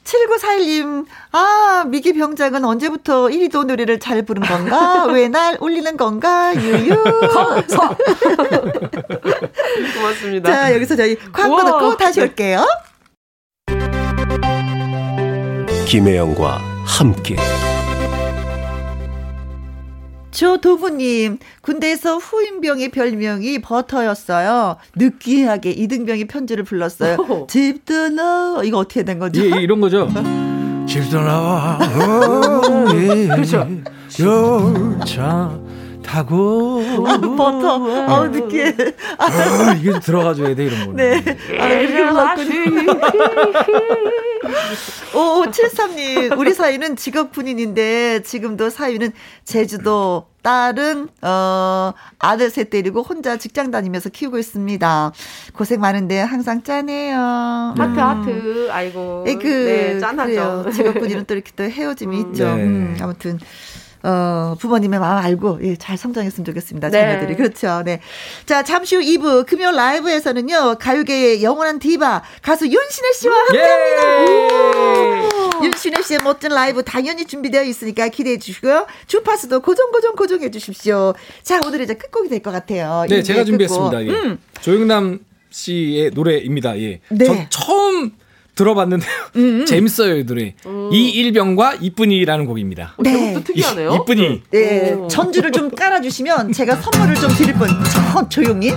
7941님, 아, 미기 병장은 언제부터 1위도 노래를 잘 부른 건가? 왜날 울리는 건가? 유유. 고맙습니다. 자, 여기서 저희 광고 우와. 듣고 다시 네. 올게요. 김혜영과 함께 조도부님, 군대에서 후임병의 별명이 버터였어요. 느끼하게 이등병이 편지를 불렀어요. 오. 집 떠나. 이거 어떻게 된 거죠? 예, 이런 거죠. 집도 나와. 그렇죠. 열차 타고. 버터. 어, 느끼해. 아, 이게 들어가줘야 돼, 이런 거. 네. 아, 이렇게 불렀군요. 오, 73님, 우리 사위는 직업 군인인데, 지금도 사위는 제주도, 딸은, 어, 아들 셋 데리고 혼자 직장 다니면서 키우고 있습니다. 고생 많은데 항상 짠해요. 하트 하트. 아이고. 에, 그, 네, 짠하죠. 그래요. 직업 군인은 또 이렇게 또 헤어짐이 음, 있죠. 네. 음, 아무튼. 어, 부모님의 마음 알고, 예, 잘 성장했으면 좋겠습니다. 네. 자녀들이. 그렇죠. 네. 자, 잠시 후 2부, 금요 라이브에서는요, 가요계의 영원한 디바, 가수 윤시내 씨와 함께 예! 윤시내 씨의 멋진 라이브 당연히 준비되어 있으니까 기대해 주시고요. 주파수도 고정 고정 고정해 주십시오. 자, 오늘 이제 끝곡이 될 것 같아요. 네, 제가 준비했습니다. 예. 음. 조영남 씨의 노래입니다. 예. 네. 전 처음 들어봤는데 요. 재밌어요, 이 노래. 이일병과 이쁜이라는 곡입니다. 네. 특이하네요. 이- 이쁜이. 네, 오. 전주를 좀 깔아주시면 제가 선물을 좀 드릴 뻔. 저, 조용히.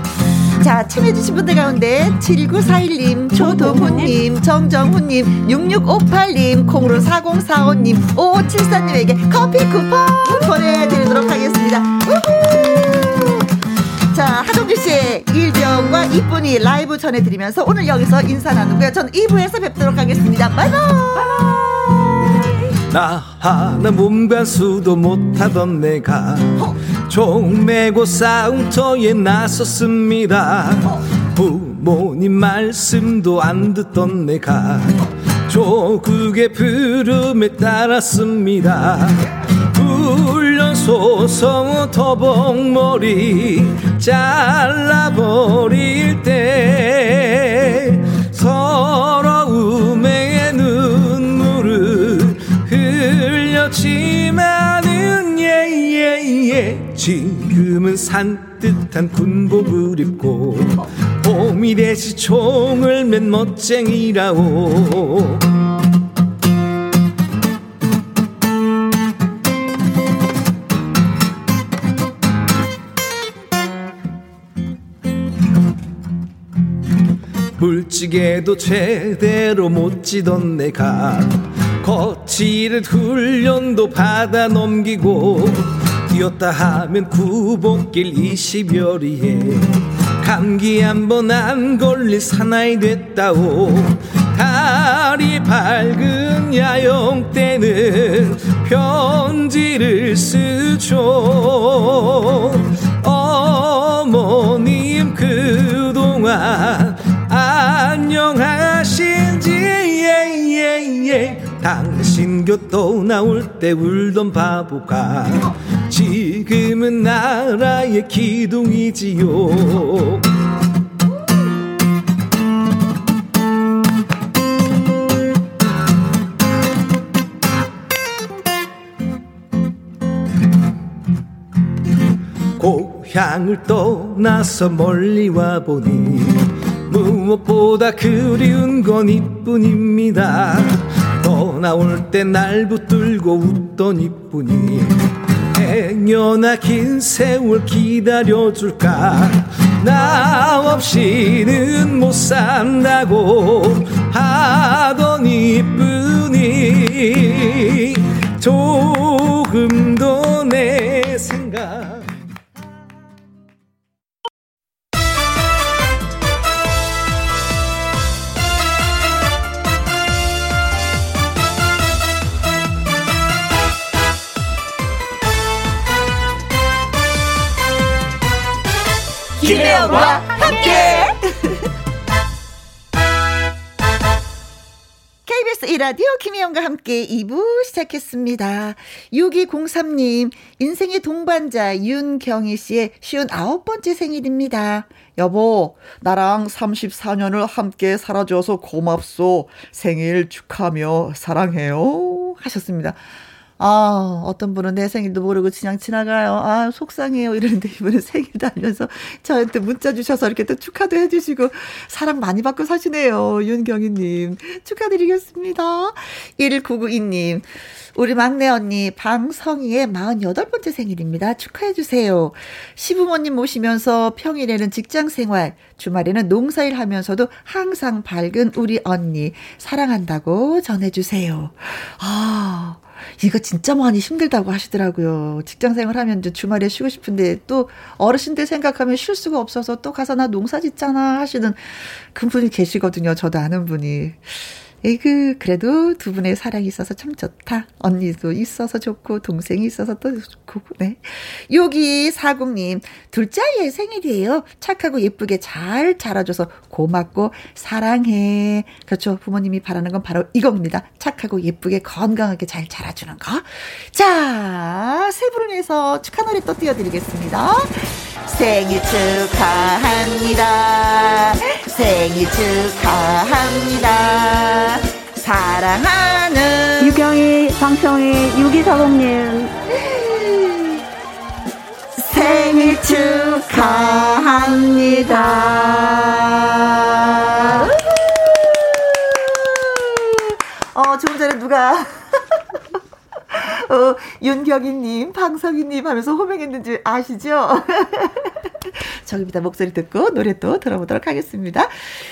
자, 참여해주신 분들 가운데 7941님, 조동훈님, 정정훈님, 6658님, 콩으로 4045님, 5574님에게 커피 쿠폰 보내드리도록 하겠습니다. 우후! 자, 하동주 씨의 일병과 이쁜이 라이브 전해드리면서 오늘 여기서 인사 나누고요. 전 2부에서 뵙도록 하겠습니다. 바이바이! 나 하나 몸관수도 못하던 내가 총 메고 싸움터에 나섰습니다 부모님 말씀도 안 듣던 내가 조국의 부름에 따랐습니다 훈 련소서 더벅머리 잘라버릴 때 서러움의 눈물을 흘렸지만은 예예 예. 지금은 산뜻한 군복을 입고 봄이 되시 총을 맨 멋쟁이라오 물찌개도 제대로 못 지던 내가 거칠은 훈련도 받아 넘기고 뛰었다 하면 구복길 20여리에 감기 한 번 안 걸릴 사나이 됐다오. 달이 밝은 야영 때는 편지를 쓰죠. 어머님 그동안 안녕하신지 예예예. 당신 곁도 나올 때 울던 바보가 지금은 나라의 기둥이지요. 고향을 떠나서 멀리 와보니 무엇보다 그리운 건 이뿐입니다. 떠나올 때 날 붙들고 웃던 이뿐이 행여나 긴 세월 기다려줄까? 나 없이는 못 산다고 하던 이뿐이 조금 더 내 생각 김혜영과 함께. KBS 이라디오 김혜영과 함께 2부 시작했습니다. 6203님, 인생의 동반자 윤경희 씨의 59번째 생일입니다. 여보, 나랑 34년을 함께 살아줘서 고맙소. 생일 축하며 사랑해요. 하셨습니다. 아, 어떤 분은 내 생일도 모르고 그냥 지나가요. 아, 속상해요. 이러는데 이분은 생일도 알면서 저한테 문자 주셔서 이렇게 또 축하도 해주시고 사랑 많이 받고 사시네요. 윤경희님. 축하드리겠습니다. 1992님. 우리 막내 언니 방성희의 48번째 생일입니다. 축하해주세요. 시부모님 모시면서 평일에는 직장 생활, 주말에는 농사일 하면서도 항상 밝은 우리 언니 사랑한다고 전해주세요. 아, 이거 진짜 많이 힘들다고 하시더라고요. 직장 생활하면 이제 주말에 쉬고 싶은데 또 어르신들 생각하면 쉴 수가 없어서 또 가서 나 농사 짓잖아 하시는 그분이 계시거든요. 저도 아는 분이. 에그 그래도 두 분의 사랑이 있어서 참 좋다. 언니도 있어서 좋고 동생이 있어서 또 좋고 네. 여기 사국님 둘째 아이의 생일이에요. 착하고 예쁘게 잘 자라줘서 고맙고 사랑해. 그렇죠. 부모님이 바라는 건 바로 이겁니다. 착하고 예쁘게 건강하게 잘 자라주는 거. 자, 세 분을 위해서 축하 노래 또 띄워드리겠습니다. 생일 축하합니다. 생일 축하합니다. 사랑하는 유경이, 방청이, 유기사공님. 생일 축하합니다. 어, 조금 전에 누가 어, 윤경희님, 방석희님 하면서 호명했는지 아시죠? 저기입니다. 목소리 듣고 노래 또 들어보도록 하겠습니다.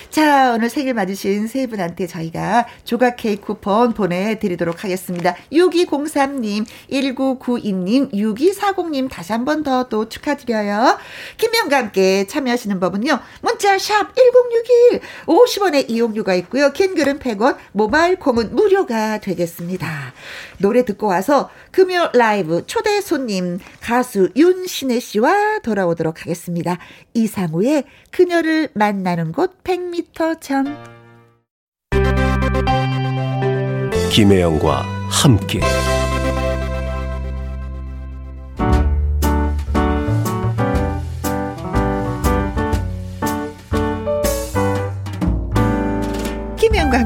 자, 오늘 생일 맞으신 세 분한테 저희가 조각 케이크 쿠폰 보내드리도록 하겠습니다. 6203님, 1992님, 6240님 다시 한 번 더 또 축하드려요. 김명과 함께 참여하시는 법은요. 문자 샵 1061, 50원의 이용료가 있고요. 긴 글은 100원, 모바일 콩은 무료가 되겠습니다. 노래 듣고 와서 금요 라이브 초대 손님 가수 윤신혜 씨와 돌아오도록 하겠습니다. 이상우의 그녀를 만나는 곳 100m 전. 김혜영과 함께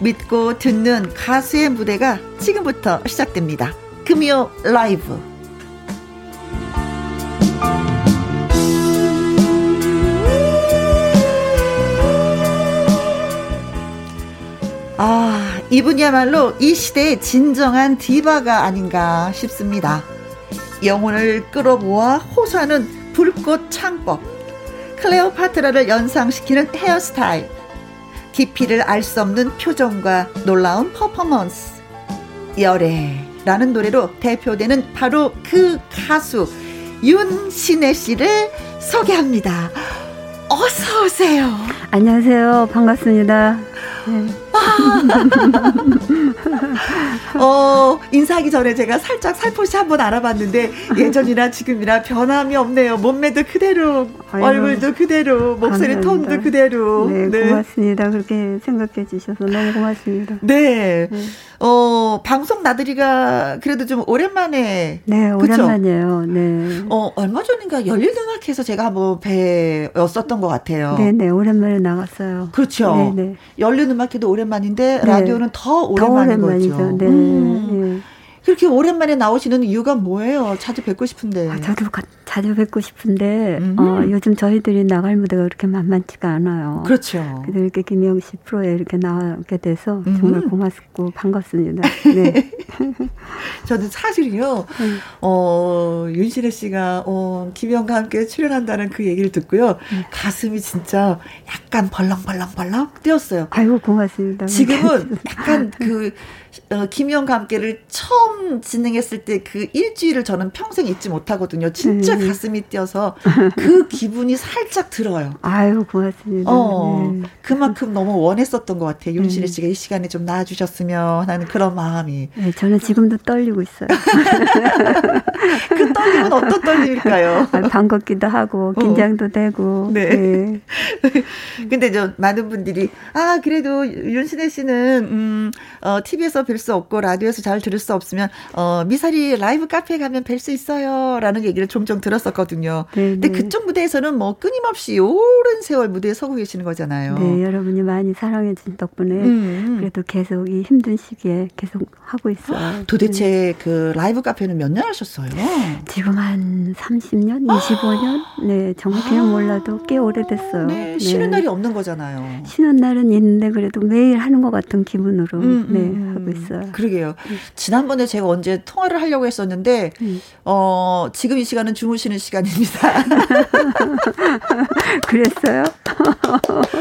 믿고 듣는 가수의 무대가 지금부터 시작됩니다. 금요 라이브. 아, 이분이야말로 이 시대의 진정한 디바가 아닌가 싶습니다. 영혼을 끌어모아 호소하는 불꽃 창법. 클레오파트라를 연상시키는 헤어스타일. 깊이를 알 수 없는 표정과 놀라운 퍼포먼스. 열애라는 노래로 대표되는 바로 그 가수 윤신혜 씨를 소개합니다. 어서 오세요. 안녕하세요. 반갑습니다. 네. 어, 인사하기 전에 제가 살짝 살포시 한번 알아봤는데 예전이나 지금이나 변함이 없네요. 몸매도 그대로, 아유, 얼굴도 그대로, 목소리 감사합니다. 톤도 그대로. 네, 고맙습니다. 그렇게 생각해 주셔서 너무 고맙습니다. 네. 네. 어, 방송 나들이가 그래도 좀 오랜만에. 네, 그쵸? 오랜만이에요. 네. 어, 얼마 전인가 열린음악회에서 제가 한번 뵈었었던 것 같아요. 네, 네, 오랜만에 나갔어요. 그렇죠. 네, 네. 열린음악회도 오랜만 인데 네. 라디오는 더더 오랜만인 오랜만이죠. 거죠. 네. 음. 네. 그렇게 오랜만에 나오시는 이유가 뭐예요? 자주 뵙고 싶은데. 아, 저도 가- 자주 뵙고 싶은데 음흠. 어, 요즘 저희들이 나갈 무대가 그렇게 만만치가 않아요. 그렇죠. 그래도 이렇게 김영 씨 프로에 이렇게 나오게 돼서 음. 정말 고맙고 반갑습니다. 네. 저는 사실요, 음. 어, 윤신혜 씨가, 어, 김영과 함께 출연한다는 그 얘기를 듣고요. 음. 가슴이 진짜 약간 벌렁벌렁벌렁 뛰었어요. 아이고 고맙습니다. 지금은 약간 그, 어, 김영과 함께를 처음 진행했을 때 그 일주일을 저는 평생 잊지 못하거든요. 진짜 음. 가슴이 뛰어서 그 기분이 살짝 들어요. 아유 고맙습니다. 어, 네. 그만큼 너무 원했었던 것 같아요. 윤신혜 음. 씨가 이 시간에 좀 나와주셨으면 하는 그런 마음이. 네, 저는 지금도 떨리고 있어요. 그 떨림은 어떤 떨림일까요? 아, 반갑기도 하고 긴장도 되고. 어. 네. 네. 근데 저 많은 분들이 아 그래도 윤신혜 씨는 음, 어, TV에서 뵐수 없고 라디오에서 잘 들을 수 없으면 어, 미사리 라이브 카페에 가면 뵐 수 있어요라는 얘기를 종종 들었었거든요. 네, 근데 네. 그쪽 무대에서는 뭐 끊임없이 오랜 세월 무대에 서고 계시는 거잖아요. 네, 여러분이 많이 사랑해 준 덕분에 음. 그래도 계속 이 힘든 시기에 계속 하고 있어요. 도대체 그 라이브 카페는 몇 년 하셨어요? 지금 한 30년, 25년? 네, 정확히는 아. 몰라도 꽤 오래됐어요. 네, 쉬는 날이 없는 거잖아요. 쉬는 날은 있는데 그래도 매일 하는 것 같은 기분으로 음, 네, 음, 하고 있어요. 그러게요. 지난번에 제가 언제 통화를 하려고 했었는데, 음. 어, 지금 이 시간은 주무시는 시간입니다. 그랬어요?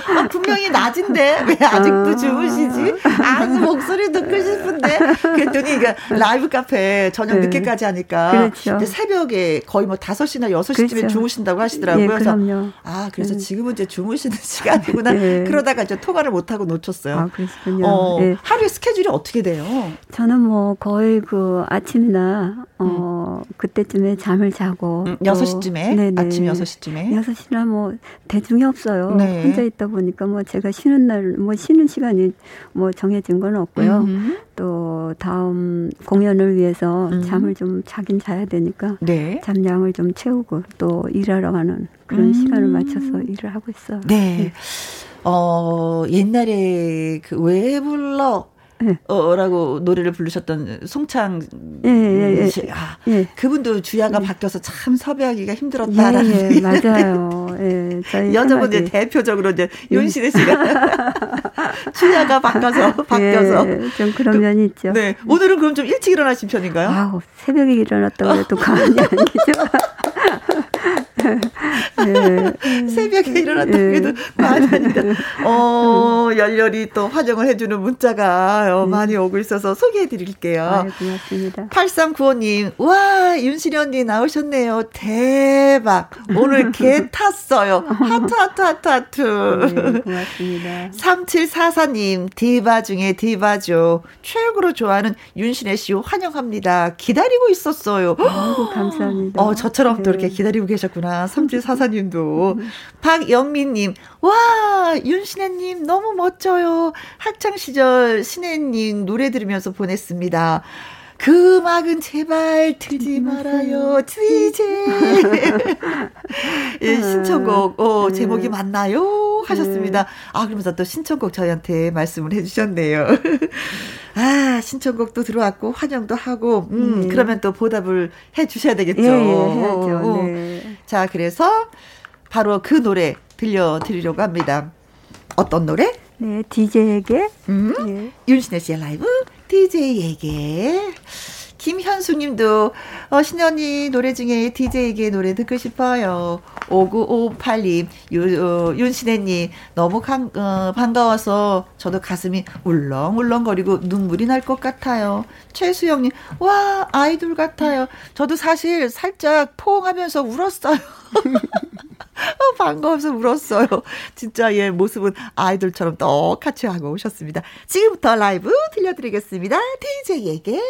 아, 분명히 낮인데, 왜 아직도 아. 주무시지? 아, 그 목소리 듣고 싶은데. 그랬더니, 이게 라이브 카페 저녁 네. 늦게까지 하니까. 그렇죠. 새벽에 거의 뭐 5시나 6시쯤에 그렇죠. 주무신다고 하시더라고요. 예, 그래서. 아, 그래서 음. 지금은 이제 주무시는 시간이구나. 네. 그러다가 이제 통화를 못 하고 놓쳤어요. 아, 그러시군요. 어, 네. 하루에 스케줄이 어떻게 돼요? 저는 뭐 거의 그 아침이나 어 그때쯤에 잠을 자고 음, 또- 6시쯤에? 네네. 아침 6시쯤에? 6시나 뭐 대중이 없어요. 네. 혼자 있다 보니까 뭐 제가 쉬는 날 뭐 쉬는 시간이 뭐 정해진 건 없고요. 음흠. 또 다음 공연을 위해서 음. 잠을 좀 자긴 자야 되니까 네. 잠량을 좀 채우고 또 일하러 가는 그런 음. 시간을 맞춰서 일을 하고 있어요. 네. 어, 옛날에 그 왜 불러? 네. 어, 라고 노래를 부르셨던 송창 예, 예, 예. 씨, 아, 예. 그분도 주야가 바뀌어서 참 섭외하기가 힘들었다라는 예, 예, 맞아요. 예, 저희 여자분들 생활이- 대표적으로 이제 윤신혜 씨가 주야가 바뀌어서 바뀌어서 예, 좀 그런 면이 있죠. 네 오늘은 그럼 좀 일찍 일어나신 편인가요? 아우, 새벽에 일어났다고 해도 가만히 아니죠. 예. 새벽에 일어났다고 예. 해도 많이 아니다. 어, 열렬히 또 환영을 해주는 문자가 어, 많이 오고 있어서 소개해 드릴게요. 네. 아유, 고맙습니다. 8395님, 와, 윤시내 언니 나오셨네요. 대박. 오늘 계 탔어요. 하트, 하트, 하트, 하트. 네, 고맙습니다. 3744님, 디바 중에 디바죠. 최고로 좋아하는 윤시내 씨 환영합니다. 기다리고 있었어요. 아이고, 감사합니다. 어, 저처럼 또 네. 이렇게 기다리고 계셨구나. 3744님도. 박영민님, 와, 윤신혜님 너무 멋져요. 학창시절 신혜님 노래 들으면서 보냈습니다. 그 음악은 제발 틀지 말아요. DJ. 예, 신청곡, 어, 제목이 맞나요? 하셨습니다. 아, 그러면서 또 신청곡 저희한테 말씀을 해주셨네요. 아, 신청곡도 들어왔고, 환영도 하고, 음, 네. 그러면 또 보답을 해 주셔야 되겠죠. 예, 예, 해야죠. 어, 어. 네. 자, 그래서 바로 그 노래 들려드리려고 합니다. 어떤 노래? 네, DJ에게. 음? 네. 윤신혜 씨의 라이브 DJ에게 김현수 님도 어, 신현이 노래 중에 DJ에게 노래 듣고 싶어요. 5958님, 유, 어, 윤신혜님, 너무 강, 어, 반가워서 저도 가슴이 울렁울렁거리고 눈물이 날 것 같아요. 최수영님, 와, 아이돌 같아요. 저도 사실 살짝 포옹하면서 울었어요. 어, 반가워서 울었어요. 진짜 얘 모습은 아이돌처럼 똑같이 하고 오셨습니다. 지금부터 라이브 들려드리겠습니다. DJ에게.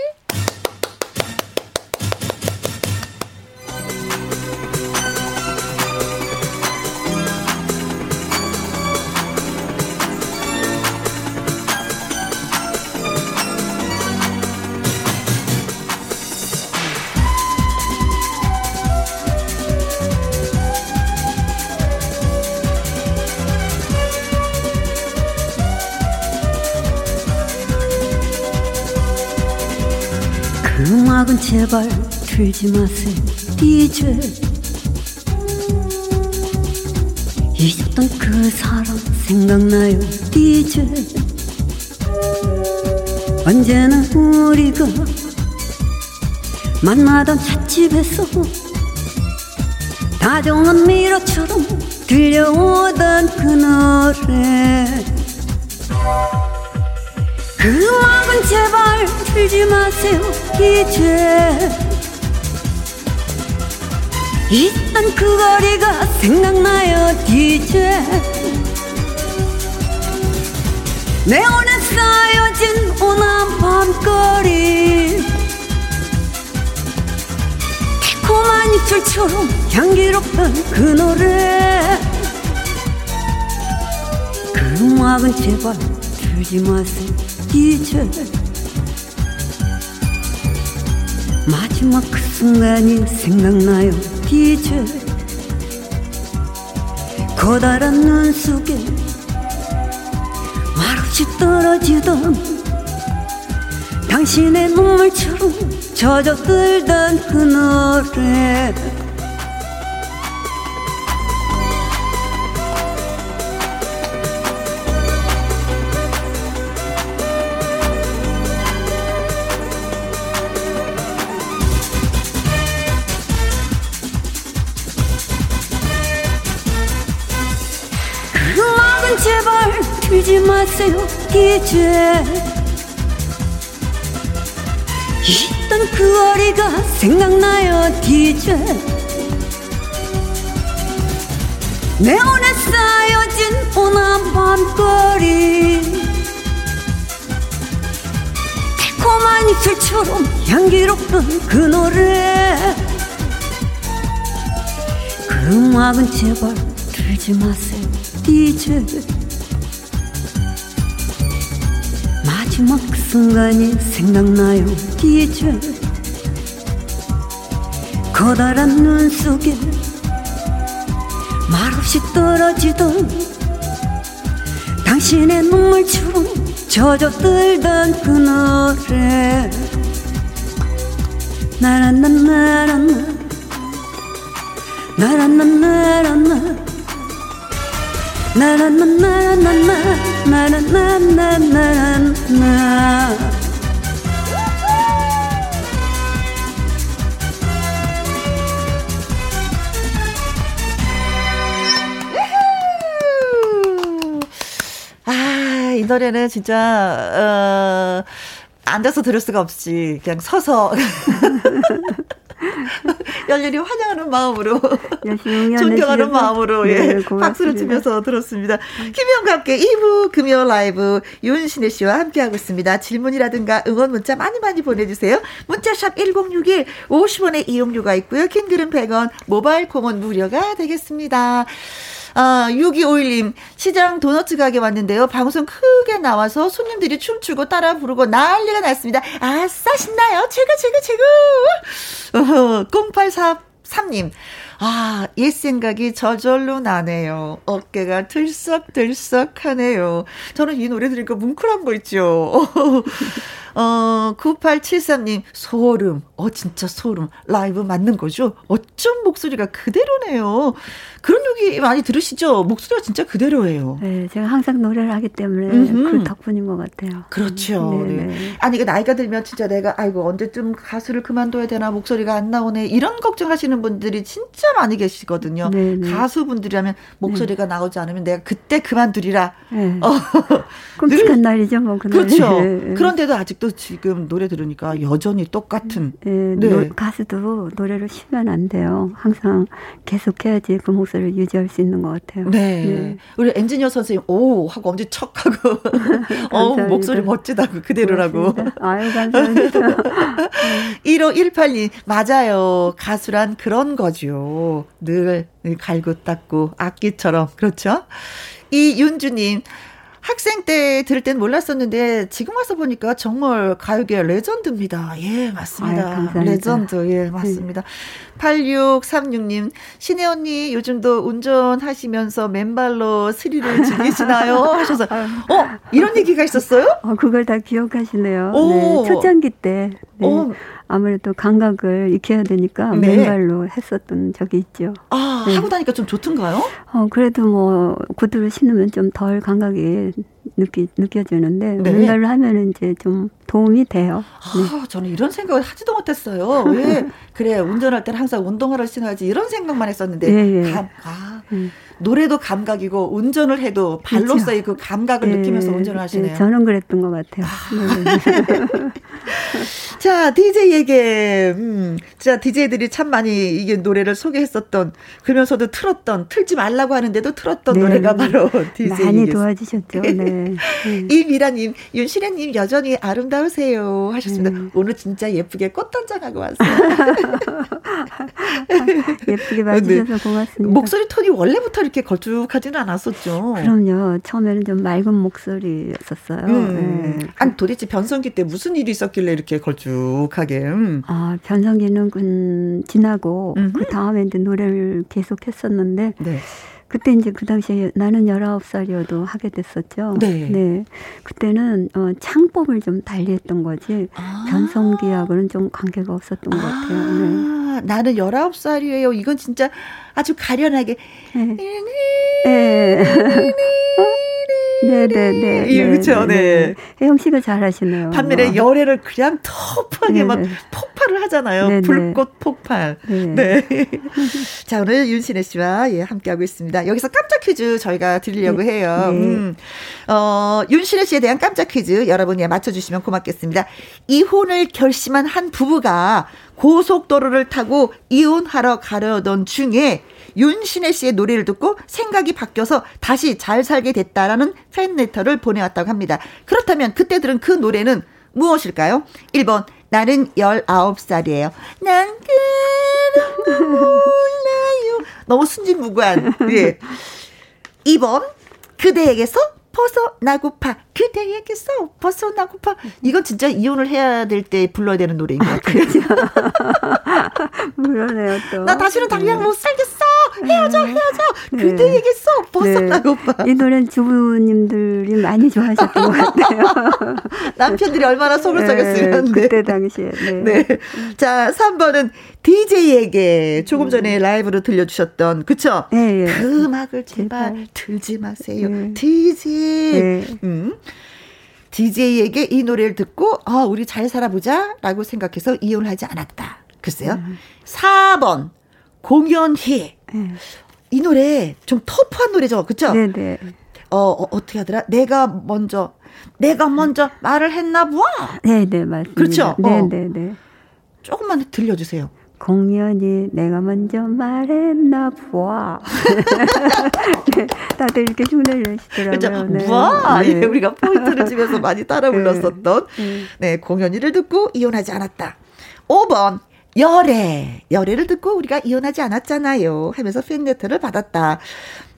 제발 틀지 마세요. DJ 잊었던 그 사람 생각나요. DJ 언제나 우리가 만나던 찻집에서 다정한 미로처럼 들려오던 그 노래. 그 음악은 제발 틀지 마세요 이제 있던 그 거리가 생각나요 이제? 내온에 쌓여진 오남 밤거리. 달콤한 입술처럼 향기롭던 그 노래. 그 음악은 제발 틀지 마세요 이제 마지막 그 순간이 생각나요 이제 커다란 눈 속에 말없이 떨어지던 당신의 눈물처럼 젖어들던 그 노래 마세요 이제 있던 그 거리가 생각나요 이제? 내온에 쌓여진 오남 밤거리. 달콤한 입술처럼 향기롭던 그 노래. 그 음악은 제발 틀지 마세요 이 마지막 그 순간이 생각나요. 이제 커다란 눈 속에 말없이 떨어지던 당신의 눈물처럼 젖어들던 그 노래. 나란나 나란나. 나란나 나란나 아, 이 노래는 진짜, 어, 앉아서 들을 수가 없이, 그냥 서서. 열렬히 환영하는 마음으로, 존경하는 마음으로, 예, 네. 박수를 치면서 들었습니다. 김희영과 함께 2부 금요 라이브 윤신혜 씨와 함께하고 있습니다. 질문이라든가 응원 문자 많이 많이 보내주세요. 문자샵 1061, 50원의 이용료가 있고요. 킹글은 100원, 모바일 콩은 무료가 되겠습니다. 아, 6251님, 시장 도너츠 가게 왔는데요. 방송 크게 나와서 손님들이 춤추고 따라 부르고 난리가 났습니다. 아싸, 신나요. 최고, 최고, 최고. 어허, 0843님, 아, 옛 생각이 저절로 나네요. 어깨가 들썩들썩 하네요. 저는 이 노래 들으니까 뭉클한 거 있죠. 어, 9873님, 소름. 어, 진짜 소름. 라이브 맞는 거죠? 어쩜 목소리가 그대로네요. 그런 얘기 많이 들으시죠? 목소리가 진짜 그대로예요. 네, 제가 항상 노래를 하기 때문에 음흠. 그 덕분인 것 같아요. 그렇죠. 네, 네. 네. 아니, 그 나이가 들면 진짜 내가, 아이고, 언제쯤 가수를 그만둬야 되나, 목소리가 안 나오네. 이런 걱정하시는 분들이 진짜 많이 계시거든요. 네, 네. 가수분들이라면 목소리가 나오지 않으면 내가 그때 그만두리라. 네. 어, 끔찍한 날이죠, 뭐 그날. 그렇죠. 네, 네. 그런데도 아직도 지금 노래 들으니까 여전히 똑같은. 네, 네. 노- 가수도 노래를 쉬면 안 돼요. 항상 계속해야지 그 목소리를 유지할 수 있는 것 같아요. 네. 네. 우리 엔지니어 선생님, 오! 하고 엄지 척 하고. 어. 목소리 멋지다고, 그대로라고. 고맙습니다. 아유, 감사합니다. 1518님, 맞아요. 가수란 그런 거죠. 늘, 늘 갈고 닦고, 악기처럼. 그렇죠? 이윤주님, 학생 때 들을 땐 몰랐었는데, 지금 와서 보니까 정말 가요계 레전드입니다. 예, 맞습니다. 아유. 레전드, 예, 맞습니다. 8636님, 시내 언니, 요즘도 운전하시면서 맨발로 스릴을 즐기시나요? 하셔서, 어, 이런 얘기가 있었어요? 어, 그걸 다 기억하시네요. 오. 네, 초창기 때 네, 오. 아무래도 감각을 익혀야 되니까 네. 맨발로 했었던 적이 있죠. 아, 네. 하고 나니까 좀 좋던가요? 어, 그래도 뭐 구두를 신으면 좀 덜 감각이 느끼, 느껴지는데 네. 맨발로 하면은 이제 좀 도움이 돼요. 네. 아, 저는 이런 생각을 하지도 못했어요. 왜? 그래, 운전할 때는 항상 운동화를 신어야지 이런 생각만 했었는데, 예, 예. 감, 아, 음. 노래도 감각이고, 운전을 해도 발로서의 그 감각을 예, 느끼면서 운전을 하시네요. 예, 저는 그랬던 것 같아요. 네. 자, DJ에게, 음, 자, DJ들이 참 많이 이게 노래를 소개했었던, 그러면서도 틀었던, 틀지 말라고 하는데도 틀었던 네. 노래가 바로 DJ. 많이 도와주셨죠. 네. 네. 이미라님, 윤신혜님 여전히 아름다 우세요 하셨습니다. 네. 오늘 진짜 예쁘게 꽃 단장하고 왔어요. 예쁘게 봐주셔서 고맙습니다. 목소리 톤이 원래부터 이렇게 걸쭉하지는 않았었죠. 그럼요. 처음에는 좀 맑은 목소리였었어요. 음. 네. 아니 도대체 변성기 때 무슨 일이 있었길래 이렇게 걸쭉하게? 음. 아, 변성기는 그 지나고. 그 다음에 이제 노래를 계속 했었는데 네. 그때 이제 그 당시에 나는 19살이어도 하게 됐었죠. 네. 그때는 어, 창법을 좀 달리 했던 거지 아. 변성기하고는 좀 관계가 없었던 것 같아요. 네. 아, 나는 19살이에요. 이건 진짜 아주 가련하게. 네. 네. 네, 네, 네. 예, 그쵸, 네. 혜영 씨가 잘하시네요. 뭐. 열애를 그냥 터프하게 네, 막 네. 폭발을 하잖아요. 네, 네. 불꽃 폭발. 네. 네. 자, 오늘 윤신혜 씨와 예, 함께하고 있습니다. 여기서 깜짝 퀴즈 저희가 드리려고 해요. 네. 음. 어, 윤신혜 씨에 대한 깜짝 퀴즈 여러분이 맞춰주시면 고맙겠습니다. 이혼을 결심한 한 부부가 고속도로를 타고 이혼하러 가려던 중에 윤신혜 씨의 노래를 듣고 생각이 바뀌어서 다시 잘 살게 됐다라는 팬레터를 보내왔다고 합니다. 그렇다면 그때 들은 그 노래는 무엇일까요? 1번 나는 19살이에요. 난 그런 몰라요. 너무 순진무구한. 예. 2번 그대에게서 벗어나고파 그대에게서 벗어나고파 이건 진짜 이혼을 해야 될 때 불러야 되는 노래인 것 같아요. 그러네요, 또. 나 다시는 당장 못 살겠어. 헤어져 헤어져. 네. 그대에게서 벗어나고파. 이 노래는 주부님들이 많이 좋아하셨던 것 같아요. 남편들이 얼마나 속을 네, 썩였으면. 네. 그때 당시에. 네. 네. 자, 3번은 DJ에게 조금 전에 라이브로 들려주셨던, 그쵸? 네, 예. 그 음악을 제발 제발. 틀지 마세요. 네. DJ. 네. 음. DJ에게 이 노래를 듣고, 아, 우리 잘 살아보자. 라고 생각해서 이혼을 하지 않았다. 글쎄요. 음. 4번, 공연희. 네. 이 노래 좀 터프한 노래죠. 그쵸? 네, 네. 어, 어, 어떻게 하더라? 내가 먼저, 내가 먼저 말을 했나 봐. 네, 네, 맞습니다. 그렇죠? 네, 어. 네, 네. 조금만 들려주세요. 공연이 내가 먼저 말했나 보아. 네, 다들 이렇게 흉내를 내시더라고요. 그죠? 네. 와, 네. 예, 우리가 포인트를 집에서 많이 따라 불렀었던, 네. 네, 공연이를 듣고 이혼하지 않았다. 5번, 열애. 열애를 듣고 우리가 이혼하지 않았잖아요. 하면서 팬레터를 받았다.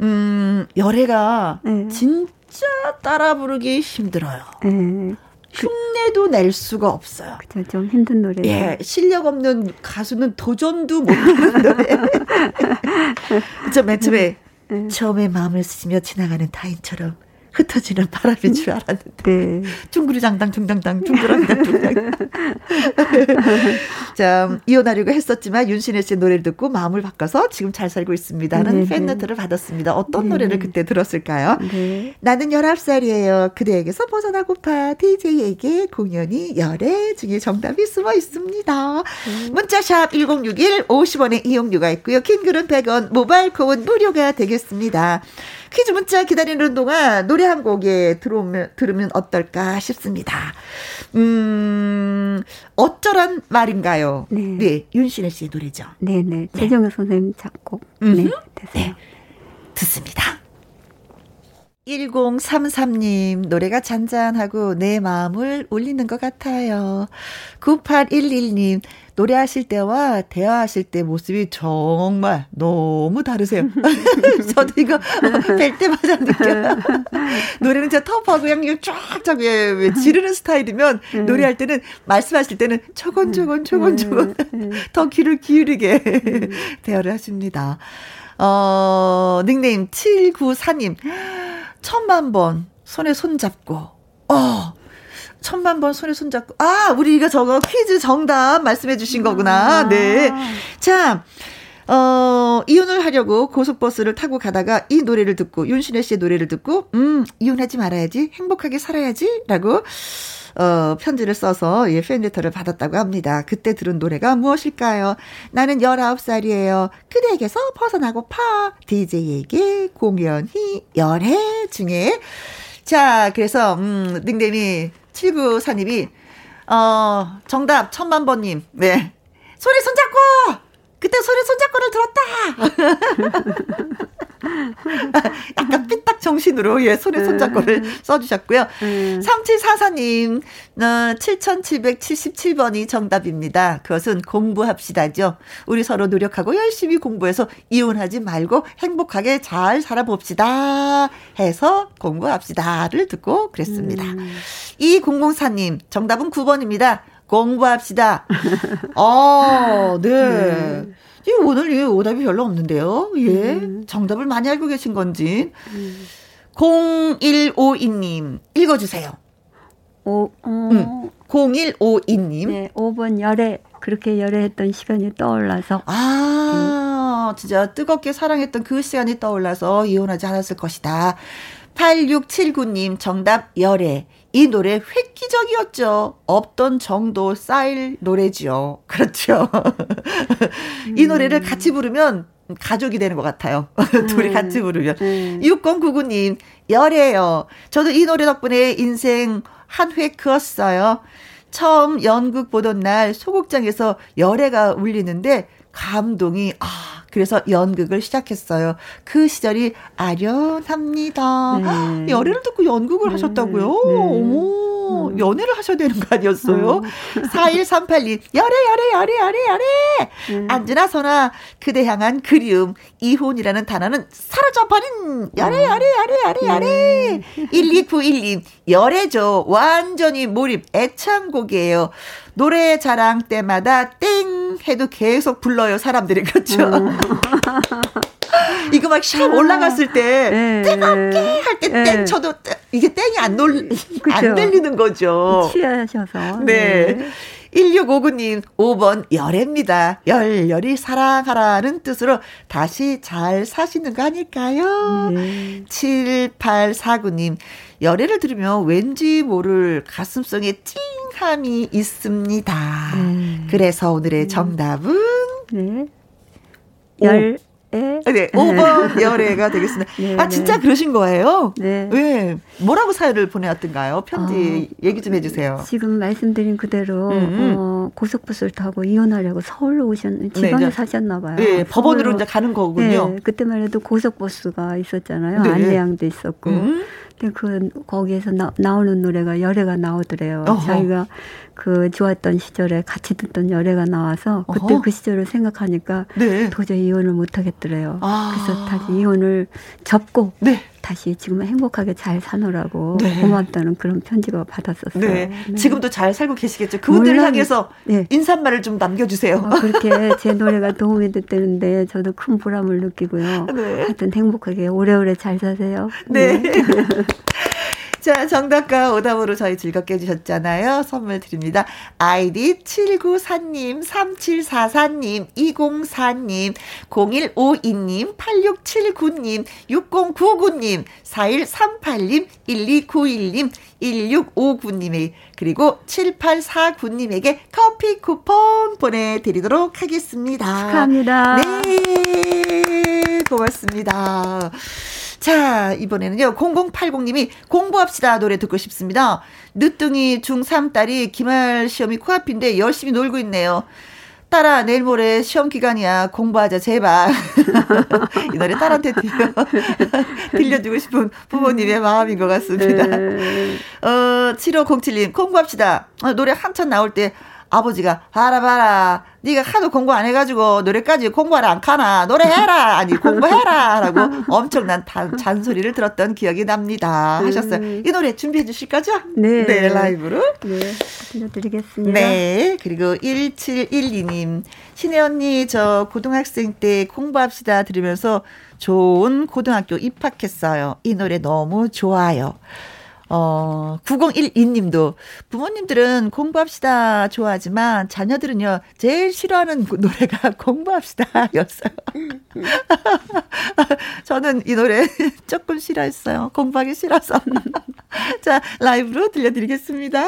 음, 열애가 네. 진짜 따라 부르기 힘들어요. 네. 흉내도 낼 수가 없어요. 그죠, 좀 힘든 노래. 예, 실력 없는 가수는 도전도 못하는 노래. 저맨 처음에 처음에 마음을 쓰시며 지나가는 타인처럼 흩어지는 바람인 줄 알았는데. 네. 둥그리장당 둥당당 둥그랑당 둥당. 자, 이혼하려고 했었지만 윤신혜 씨의 노래를 듣고 마음을 바꿔서 지금 잘 살고 있습니다는 네, 팬 네. 레터를 받았습니다. 어떤 네. 노래를 그때 들었을까요? 네. 나는 19살이에요. 그대에게서 벗어나고파 DJ에게 공연이 열애 중에 정답이 숨어 있습니다. 문자샵 1061 50원의 이용료가 있고요. 킹글은 100원, 모바일 콩은 무료가 되겠습니다. 퀴즈 문자 기다리는 동안 노래 한 곡에 들어오면, 들으면 어떨까 싶습니다. 음, 어쩌란 말인가요? 네. 윤신혜 씨의 노래죠. 네네. 최정현 선생님 작곡. 음. 네. 됐어요. 듣습니다. 1033님, 노래가 잔잔하고 내 마음을 울리는 것 같아요. 9811님, 노래하실 때와 대화하실 때 모습이 정말 너무 다르세요. 저도 이거 뵐 때마다 느껴요. 노래는 진짜 터프하고 그냥 쫙쫙 왜, 왜 지르는 스타일이면 노래할 때는 말씀하실 때는 초건초건 초건초건 더 귀를 기울이게 대화를 하십니다. 어, 닉네임 794님. 천만 번 손에 손잡고, 어, 천만 번 손에 손잡고, 아, 우리 이거 저거 퀴즈 정답 말씀해 주신 거구나. 네. 자, 어, 이혼을 하려고 고속버스를 타고 가다가 이 노래를 듣고, 윤신혜 씨의 노래를 듣고, 음, 이혼하지 말아야지, 행복하게 살아야지, 라고, 어, 편지를 써서 예, 팬레터를 받았다고 합니다. 그때 들은 노래가 무엇일까요? 나는 19살이에요. 그대에게서 벗어나고 파. DJ에게 공연히 열애 중에. 자, 그래서, 음, 닉네임이 7942님이, 어, 정답, 천만번님. 네. 소리 손잡고! 그때 소리 손잡고를 들었다! 약간 삐딱 정신으로, 예, 소리 손잡고를 써주셨고요. 3744님, 어, 7777번이 정답입니다. 그것은 공부합시다죠. 우리 서로 노력하고 열심히 공부해서 이혼하지 말고 행복하게 잘 살아봅시다. 해서 공부합시다를 듣고 그랬습니다. 이 004님, 정답은 9번입니다. 공부합시다. 어, 네. 이 오늘 이 오답이 별로 없는데요. 예. 정답을 많이 알고 계신 건지. 0152님, 읽어주세요. 오, 어, 음, 0152님. 네, 5번 열애 그렇게 열애했던 시간이 떠올라서 아, 진짜 뜨겁게 사랑했던 그 시간이 떠올라서 이혼하지 않았을 것이다. 8679님, 정답, 열애. 이 노래 획기적이었죠. 없던 정도 쌓일 노래지요. 그렇죠. 이 노래를 같이 부르면 가족이 되는 것 같아요. 둘이 같이 부르면. 6099님, 열애요. 저도 이 노래 덕분에 인생 한회 그었어요. 처음 연극 보던 날 소극장에서 열애가 울리는데 감동이 아 그래서 연극을 시작했어요. 그 시절이 아련합니다. 네. 열애를 듣고 연극을 하셨다고요? 어머, 연애를 하셔야 되는 거 아니었어요? 4138님, 열애, 열애, 열애, 열애, 열애! 안주나 선아, 그대 향한 그리움, 이혼이라는 단어는 사라져버린 열애, 열애, 열애, 열애, 열애! 1291님, 열애죠. 완전히 몰입, 애창곡이에요. 노래 자랑 때마다 땡 해도 계속 불러요, 사람들이. 그렇죠? 이거 막 샵 올라갔을 때 네. 뜨겁게 할 때땡 네. 쳐도 떼- 이게 땡이 안, 놀, 그쵸. 안 들리는 거죠. 취하셔서 네. 1659님, 5번 열애입니다. 열렬히 사랑하라는 뜻으로 다시 잘 사시는 거 아닐까요? 네. 7849님, 열애를 들으면 왠지 모를 가슴속에 찡함이 있습니다. 네. 그래서 오늘의 정답은 네. 오. 열애 네, 5번 열애가 되겠습니다. 네, 아, 진짜 네. 그러신 거예요? 네. 왜? 뭐라고 사연을 보내왔던가요? 편지 얘기 좀 해주세요. 지금 말씀드린 그대로 음, 음. 어, 고속버스를 타고 이혼하려고 서울로 오셨 지방에 이제- 사셨나 봐요. 예, 법원으로 서울로. 이제 가는 거군요. 네, 그때만 해도 고속버스가 있었잖아요. 네. 안내양도 있었고. 음. 그 거기에서 나, 나오는 노래가 열애가 나오더래요. 어허. 자기가 그 좋았던 시절에 같이 듣던 열애가 나와서 그때 어허. 그 시절을 생각하니까 네. 도저히 이혼을 못 하겠더래요. 아. 그래서 다시 이혼을 접고 네. 다시 지금 행복하게 잘 사노라고 네. 고맙다는 그런 편지가 받았었어요. 네. 네. 지금도 잘 살고 계시겠죠. 그분들을 물론, 향해서 네. 인사말을 좀 남겨주세요. 어, 그렇게 제 노래가 도움이 됐다는데 저도 큰 보람을 느끼고요. 네. 하여튼 행복하게 오래오래 잘 사세요. 네. 자, 정답과 오답으로 저희 즐겁게 해주셨잖아요. 선물 드립니다. 아이디 794님, 3744님, 204님, 0152님, 8679님, 6099님, 4138님, 1291님, 1659님에 그리고 7849님에게 커피 쿠폰 보내드리도록 하겠습니다. 축하합니다. 네, 고맙습니다. 자, 이번에는요, 0080님이 공부합시다 노래 듣고 싶습니다. 늦둥이 중3 딸이 기말 시험이 코앞인데 열심히 놀고 있네요. 딸아, 내일 모레 시험 기간이야. 공부하자, 제발. 이 노래 딸한테 들려, 들려주고 싶은 부모님의 마음인 것 같습니다. 네. 어, 7507님, 공부합시다. 어, 노래 한참 나올 때 아버지가, 봐라, 봐라. 네가 하도 공부 안 해가지고 노래까지 공부하라 안 가나. 노래해라. 아니, 공부해라. 라고 엄청난 단, 잔소리를 들었던 기억이 납니다. 하셨어요. 이 노래 준비해 주실 거죠? 네. 네, 라이브로. 네, 들려드리겠습니다. 네. 그리고 1712님. 신혜 언니, 저 고등학생 때 공부합시다 들으면서 좋은 고등학교 입학했어요. 이 노래 너무 좋아요. 어, 9012님도 부모님들은 공부합시다 좋아하지만 자녀들은요, 제일 싫어하는 노래가 공부합시다 였어요. 저는 이 노래 조금 싫어했어요. 공부하기 싫어서. 자, 라이브로 들려드리겠습니다.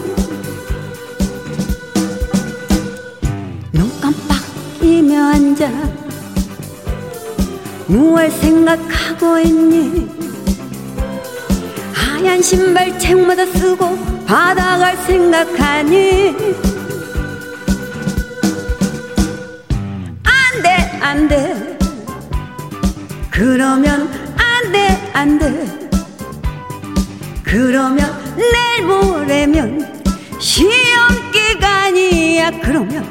앉아 무얼 생각하고 있니? 하얀 신발 책마다 쓰고 바다 갈 생각하니? 안돼 안돼. 그러면 안돼 안돼. 그러면 내일 모레면 시험 기간이야. 그러면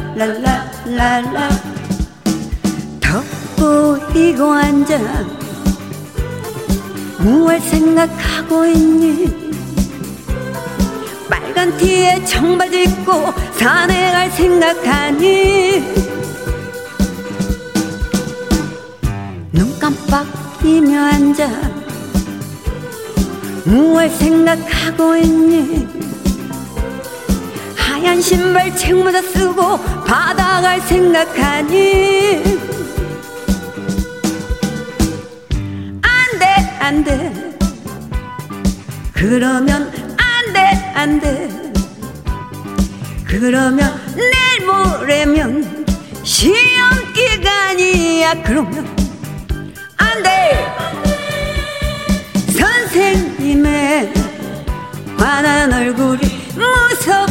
랄랄랄라 덮보이고 앉아 무얼 생각하고 있니? 빨간 티에 청바지 입고 산에 갈 생각하니? 눈 깜빡이며 앉아. 무얼 생각하고 있니? 하얀 신발 책모자 쓰고 바다 갈 생각하니? 안돼 안돼. 그러면 안돼 안돼. 그러면 내일 모레면 시험 기간이야 그러면. 안돼. 선생님의 환한 얼굴이 무섭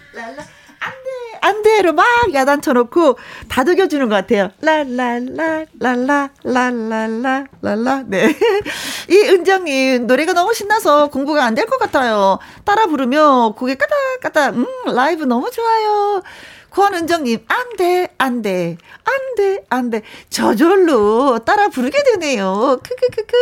la la 안돼로 막 야단쳐놓고 다독여주는 것 같아요. 라라 네. 이 은정님 노래가 너무 신나서 공부가 안 될 것 같아요. 따라 부르며 고개 까닥까닥 음 라이브 너무 좋아요. 권은정님 안 돼, 안 돼, 안 돼, 안 돼. 저절로 따라 부르게 되네요. 크크크크.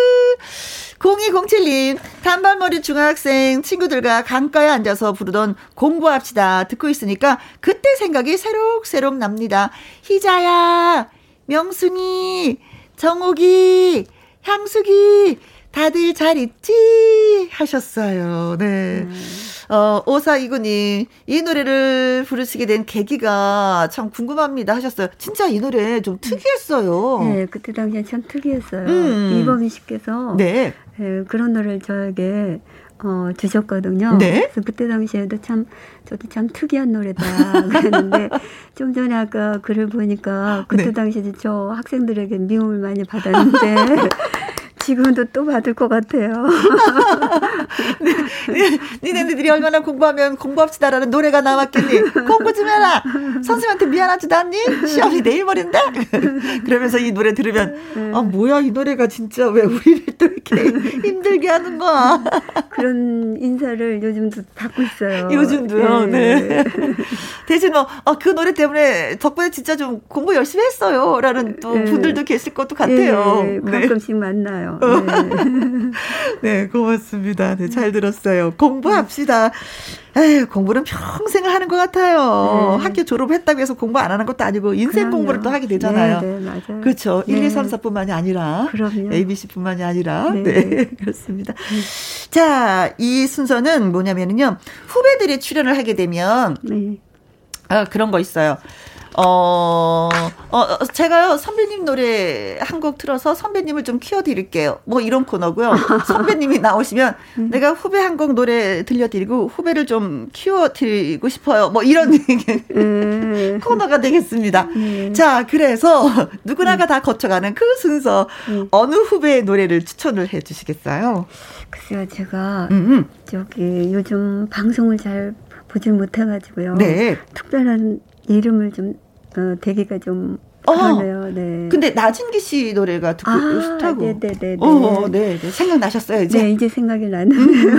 0207님, 단발머리 중학생 친구들과 강가에 앉아서 부르던 공부합시다. 듣고 있으니까 그때 생각이 새록새록 납니다. 희자야, 명순이, 정옥이, 향숙이, 다들 잘 있지? 하셨어요. 네. 음. 어, 오사이구님, 이 노래를 부르시게 된 계기가 참 궁금합니다 하셨어요. 진짜 이 노래 좀 특이했어요. 네, 그때 당시엔 참 특이했어요. 음. 이범희 씨께서 네. 네, 그런 노래를 저에게 어, 주셨거든요. 네. 그래서 그때 당시에도 참 저도 참 특이한 노래다 그랬는데 좀 전에 아까 글을 보니까 그때 네. 당시에 저 학생들에게 미움을 많이 받았는데 지금도 또 받을 것 같아요. 니네들이 얼마나 공부하면 공부합시다라는 노래가 나왔겠니? 공부 좀 해라! 선생님한테 미안하지도 않니? 시험이 내일 모레인데? 그러면서 이 노래 들으면, 아, 뭐야, 이 노래가 진짜 왜 우리를 또 이렇게 힘들게 하는 거야? 그런 인사를 요즘도 받고 있어요. 요즘도요, 네. 대신 뭐, 어, 그 노래 때문에 덕분에 진짜 좀 공부 열심히 했어요. 라는 또 네. 분들도 계실 것도 같아요. 네, 네. 가끔씩 만나요. 네. 네, 고맙습니다. 네, 잘 들었어요. 공부합시다. 에휴, 공부는 평생을 하는 것 같아요. 네. 학교 졸업했다고 해서 공부 안 하는 것도 아니고 인생 그럼요. 공부를 또 하게 되잖아요. 네, 네, 맞아요. 그렇죠. 1, 2, 네. 3, 4뿐만이 아니라 그럼요. ABC뿐만이 아니라 네, 네. 그렇습니다. 자, 이 순서는 뭐냐면요. 후배들이 출연을 하게 되면 네. 아, 그런 거 있어요. 어, 어, 어, 제가요, 선배님 노래 한 곡 틀어서 선배님을 좀 키워드릴게요. 뭐 이런 코너고요. 선배님이 나오시면 내가 후배 한 곡 노래 들려드리고 후배를 좀 키워드리고 싶어요. 뭐 이런 네. 코너가 되겠습니다. 네. 자, 그래서 누구나가 다 거쳐가는 그 순서 네. 어느 후배의 노래를 추천을 해 주시겠어요? 글쎄요, 제가 음, 음. 저기 요즘 방송을 잘 보질 못해가지고요. 네. 특별한 이름을 좀 어, 대기가 좀 어. 그러네요. 네. 근데 나진기 씨 노래가 듣고 아, 좋다고. 네네네. 어, 네, 네. 생각나셨어요, 이제? 네, 이제 생각이 나는데요.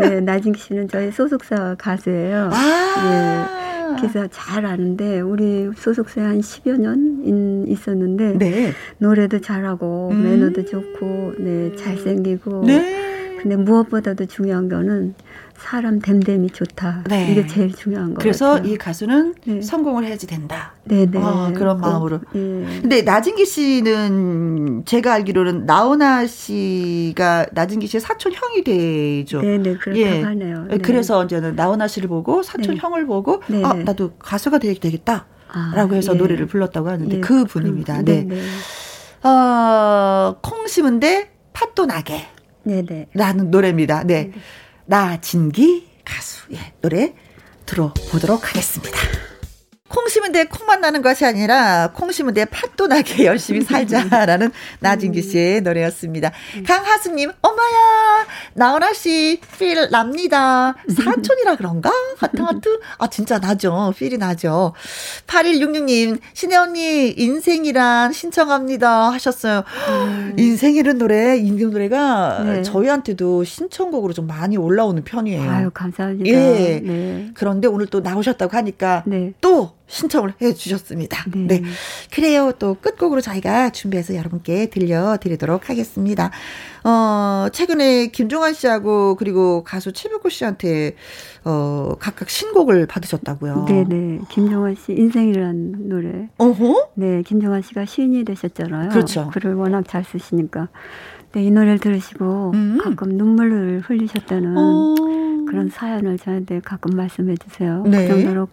네, 나진기 씨는 저희 소속사 가수예요. 아. 그래서 잘 아는데 우리 소속사에 한 10여 년 인- 있었는데 네. 노래도 잘하고 음. 매너도 좋고 네, 잘생기고 네. 근데 무엇보다도 중요한 거는 사람 됨됨이 좋다. 네. 이게 제일 중요한 거 그래서 같아요. 이 가수는 네. 성공을 해야지 된다. 네네. 아, 그런 꼭, 마음으로. 예. 근데 나진기 씨는 제가 알기로는 나훈아 씨가 나진기 씨의 사촌 형이 되죠. 네네 그렇다고 예. 하네요. 네. 그래서 이제는 나훈아 씨를 보고 사촌 네. 형을 보고 네. 아 나도 가수가 되게 되겠다. 아, 라고 해서 예. 노래를 불렀다고 하는데 예, 그 분입니다. 그, 네. 네네. 어, 콩 심은데 팥도 나게. 네네. 라는 노래입니다. 네. 나진기 가수. 예, 노래 들어보도록 하겠습니다. 콩 심은 데 콩만 나는 것이 아니라 콩 심은 데 팥도 나게 열심히 살자라는 나진기 씨의 노래였습니다. 강하수님, 엄마야, 나훈아 씨, 필 납니다. 사촌이라 그런가? 하트 하트. 아, 진짜 나죠. 필이 나죠. 8166님, 신혜 언니, 인생이란 신청합니다. 하셨어요. 인생이란 노래, 인생 노래가 네. 저희한테도 신청곡으로 좀 많이 올라오는 편이에요. 아유 감사합니다. 예. 네. 그런데 오늘 또 나오셨다고 하니까 네. 또 신청을 해 주셨습니다. 네. 네. 그래요. 또 끝곡으로 저희가 준비해서 여러분께 들려드리도록 하겠습니다. 어, 최근에 김종환 씨하고 그리고 가수 최백호 씨한테 어, 각각 신곡을 받으셨다고요. 네네. 김종환 씨 인생이라는 노래. 어허? 네, 김종환 씨가 시인이 되셨잖아요. 그렇죠. 글을 워낙 잘 쓰시니까. 네, 이 노래를 들으시고 음. 가끔 눈물을 흘리셨다는 어. 그런 사연을 저한테 가끔 말씀해 주세요. 네. 그 정도로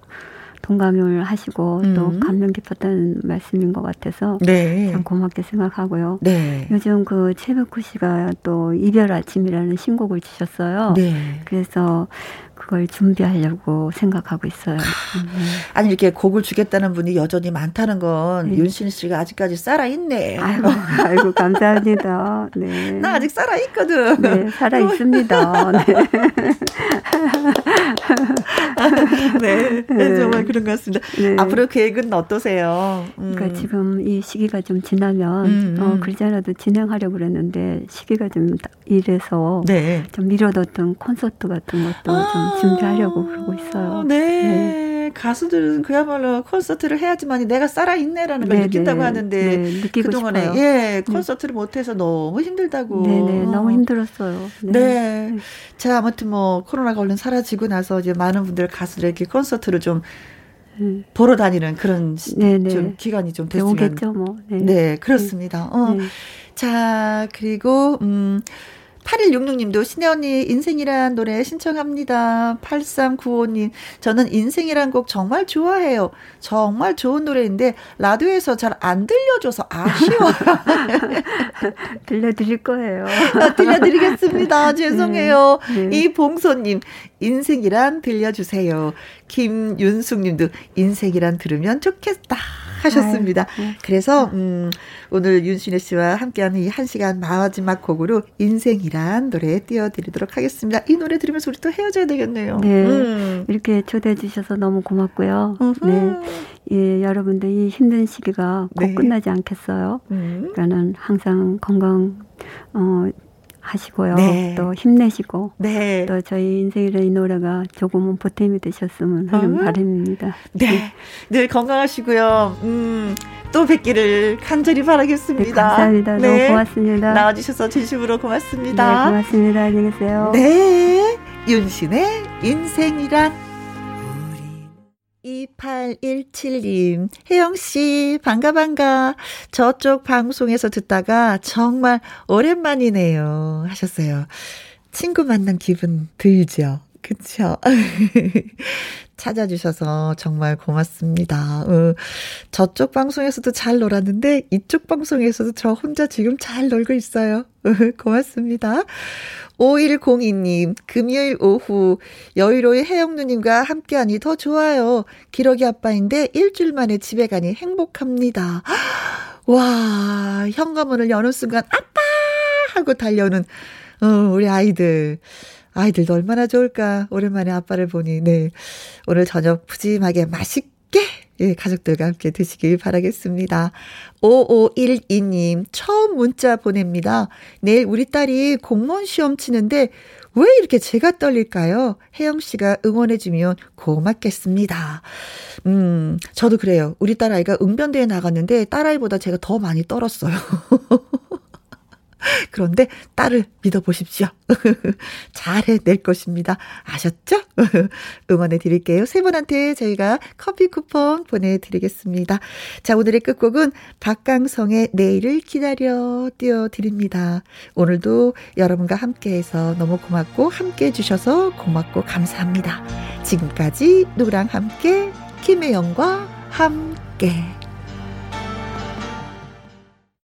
동감을 하시고 또 음. 감명 깊었다는 말씀인 것 같아서 네. 참 고맙게 생각하고요. 네. 요즘 그 최백호 씨가 또 이별 아침이라는 신곡을 주셨어요. 네. 그래서 그걸 준비하려고 생각하고 있어요. 아, 음, 아니 이렇게 곡을 주겠다는 분이 여전히 많다는 건 네. 윤신 씨가 아직까지 살아 있네. 아이고, 아이고 감사합니다. 네. 나 아직 살아 있거든. 네, 살아 있습니다. 네. 네. 네. 정말 그런 것 같습니다. 네. 앞으로 계획은 어떠세요? 음. 그러니까 지금 이 시기가 좀 지나면 음, 어, 음. 그러잖아도 진행하려고 그랬는데 시기가 좀 이래서 네. 좀 미뤄뒀던 콘서트 같은 것도 아. 좀 준비하려고 그러고 있어요. 네. 가수들은 그야말로 콘서트를 해야지만 내가 살아 있네라는 걸 네, 느낀다고 네. 하는데 네, 느끼고 그동안에 싶어요. 예 콘서트를 못해서 너무 힘들다고. 네네 너무 어. 힘들었어요. 네. 자, 아무튼 뭐 코로나가 얼른 사라지고 나서 이제 많은 분들 가수들에게 콘서트를 좀 네. 보러 다니는 그런 시- 네네. 좀 기간이 좀 네, 됐으면 오겠죠 뭐. 네. 네, 그렇습니다. 어. 네. 자, 그리고 음 8166님도 신혜 언니 인생이란 노래 신청합니다. 8395님, 저는 인생이란 곡 정말 좋아해요. 정말 좋은 노래인데, 라디오에서 잘 안 들려줘서 아쉬워요. 들려드릴 거예요. 아, 들려드리겠습니다. 죄송해요. 네. 네. 이봉소님, 인생이란 들려주세요. 김윤숙님도 인생이란 들으면 좋겠다. 하셨습니다. 아유, 네. 그래서, 음, 오늘 윤신혜 씨와 함께하는 이 한 시간 마지막 곡으로 인생이란 노래 띄워드리도록 하겠습니다. 이 노래 들으면서 우리 또 헤어져야 되겠네요. 네. 음. 이렇게 초대해 주셔서 너무 고맙고요. 네. 예, 여러분들 이 힘든 시기가 꼭 네. 끝나지 않겠어요. 음. 그러니까는 항상 건강 어 하시고요. 네. 또 힘내시고 네. 또 저희 인생이라는 이 노래가 조금은 보탬이 되셨으면 하는 어? 바람입니다. 네. 늘 건강하시고요. 음, 또 뵙기를 간절히 네, 바라겠습니다. 감사합니다. 네. 너무 고맙습니다. 나와주셔서 진심으로 네, 고맙습니다. 고맙습니다. 안녕히 계세요. 네. 윤신의 인생이란. 2817님, 혜영씨, 반가, 반가. 저쪽 방송에서 듣다가 정말 오랜만이네요. 하셨어요. 친구 만난 기분 들죠? 그쵸? 찾아주셔서 정말 고맙습니다. 어, 저쪽 방송에서도 잘 놀았는데 이쪽 방송에서도 저 혼자 지금 잘 놀고 있어요. 고맙습니다. 5102님, 금요일 오후 여의로의 혜영누님과 함께하니 더 좋아요. 기러기 아빠인데 일주일 만에 집에 가니 행복합니다. 와, 현관문을 여는 순간 아빠 하고 달려오는 어, 우리 아이들. 아이들도 얼마나 좋을까. 오랜만에 아빠를 보니, 네. 오늘 저녁 푸짐하게 맛있게, 예, 가족들과 함께 드시길 바라겠습니다. 5512님, 처음 문자 보냅니다. 내일 우리 딸이 공무원 시험 치는데, 왜 이렇게 제가 떨릴까요? 혜영 씨가 응원해주면 고맙겠습니다. 음, 저도 그래요. 우리 딸아이가 응변대에 나갔는데, 딸아이보다 제가 더 많이 떨었어요. 그런데 딸을 믿어보십시오. 잘 해낼 것입니다. 아셨죠? 응원해 드릴게요. 세 분한테 저희가 커피 쿠폰 보내드리겠습니다. 자, 오늘의 끝곡은 박강성의 내일을 기다려 띄워드립니다. 오늘도 여러분과 함께해서 너무 고맙고 함께 해 주셔서 고맙고 감사합니다. 지금까지 누구랑 함께 김혜영과 함께.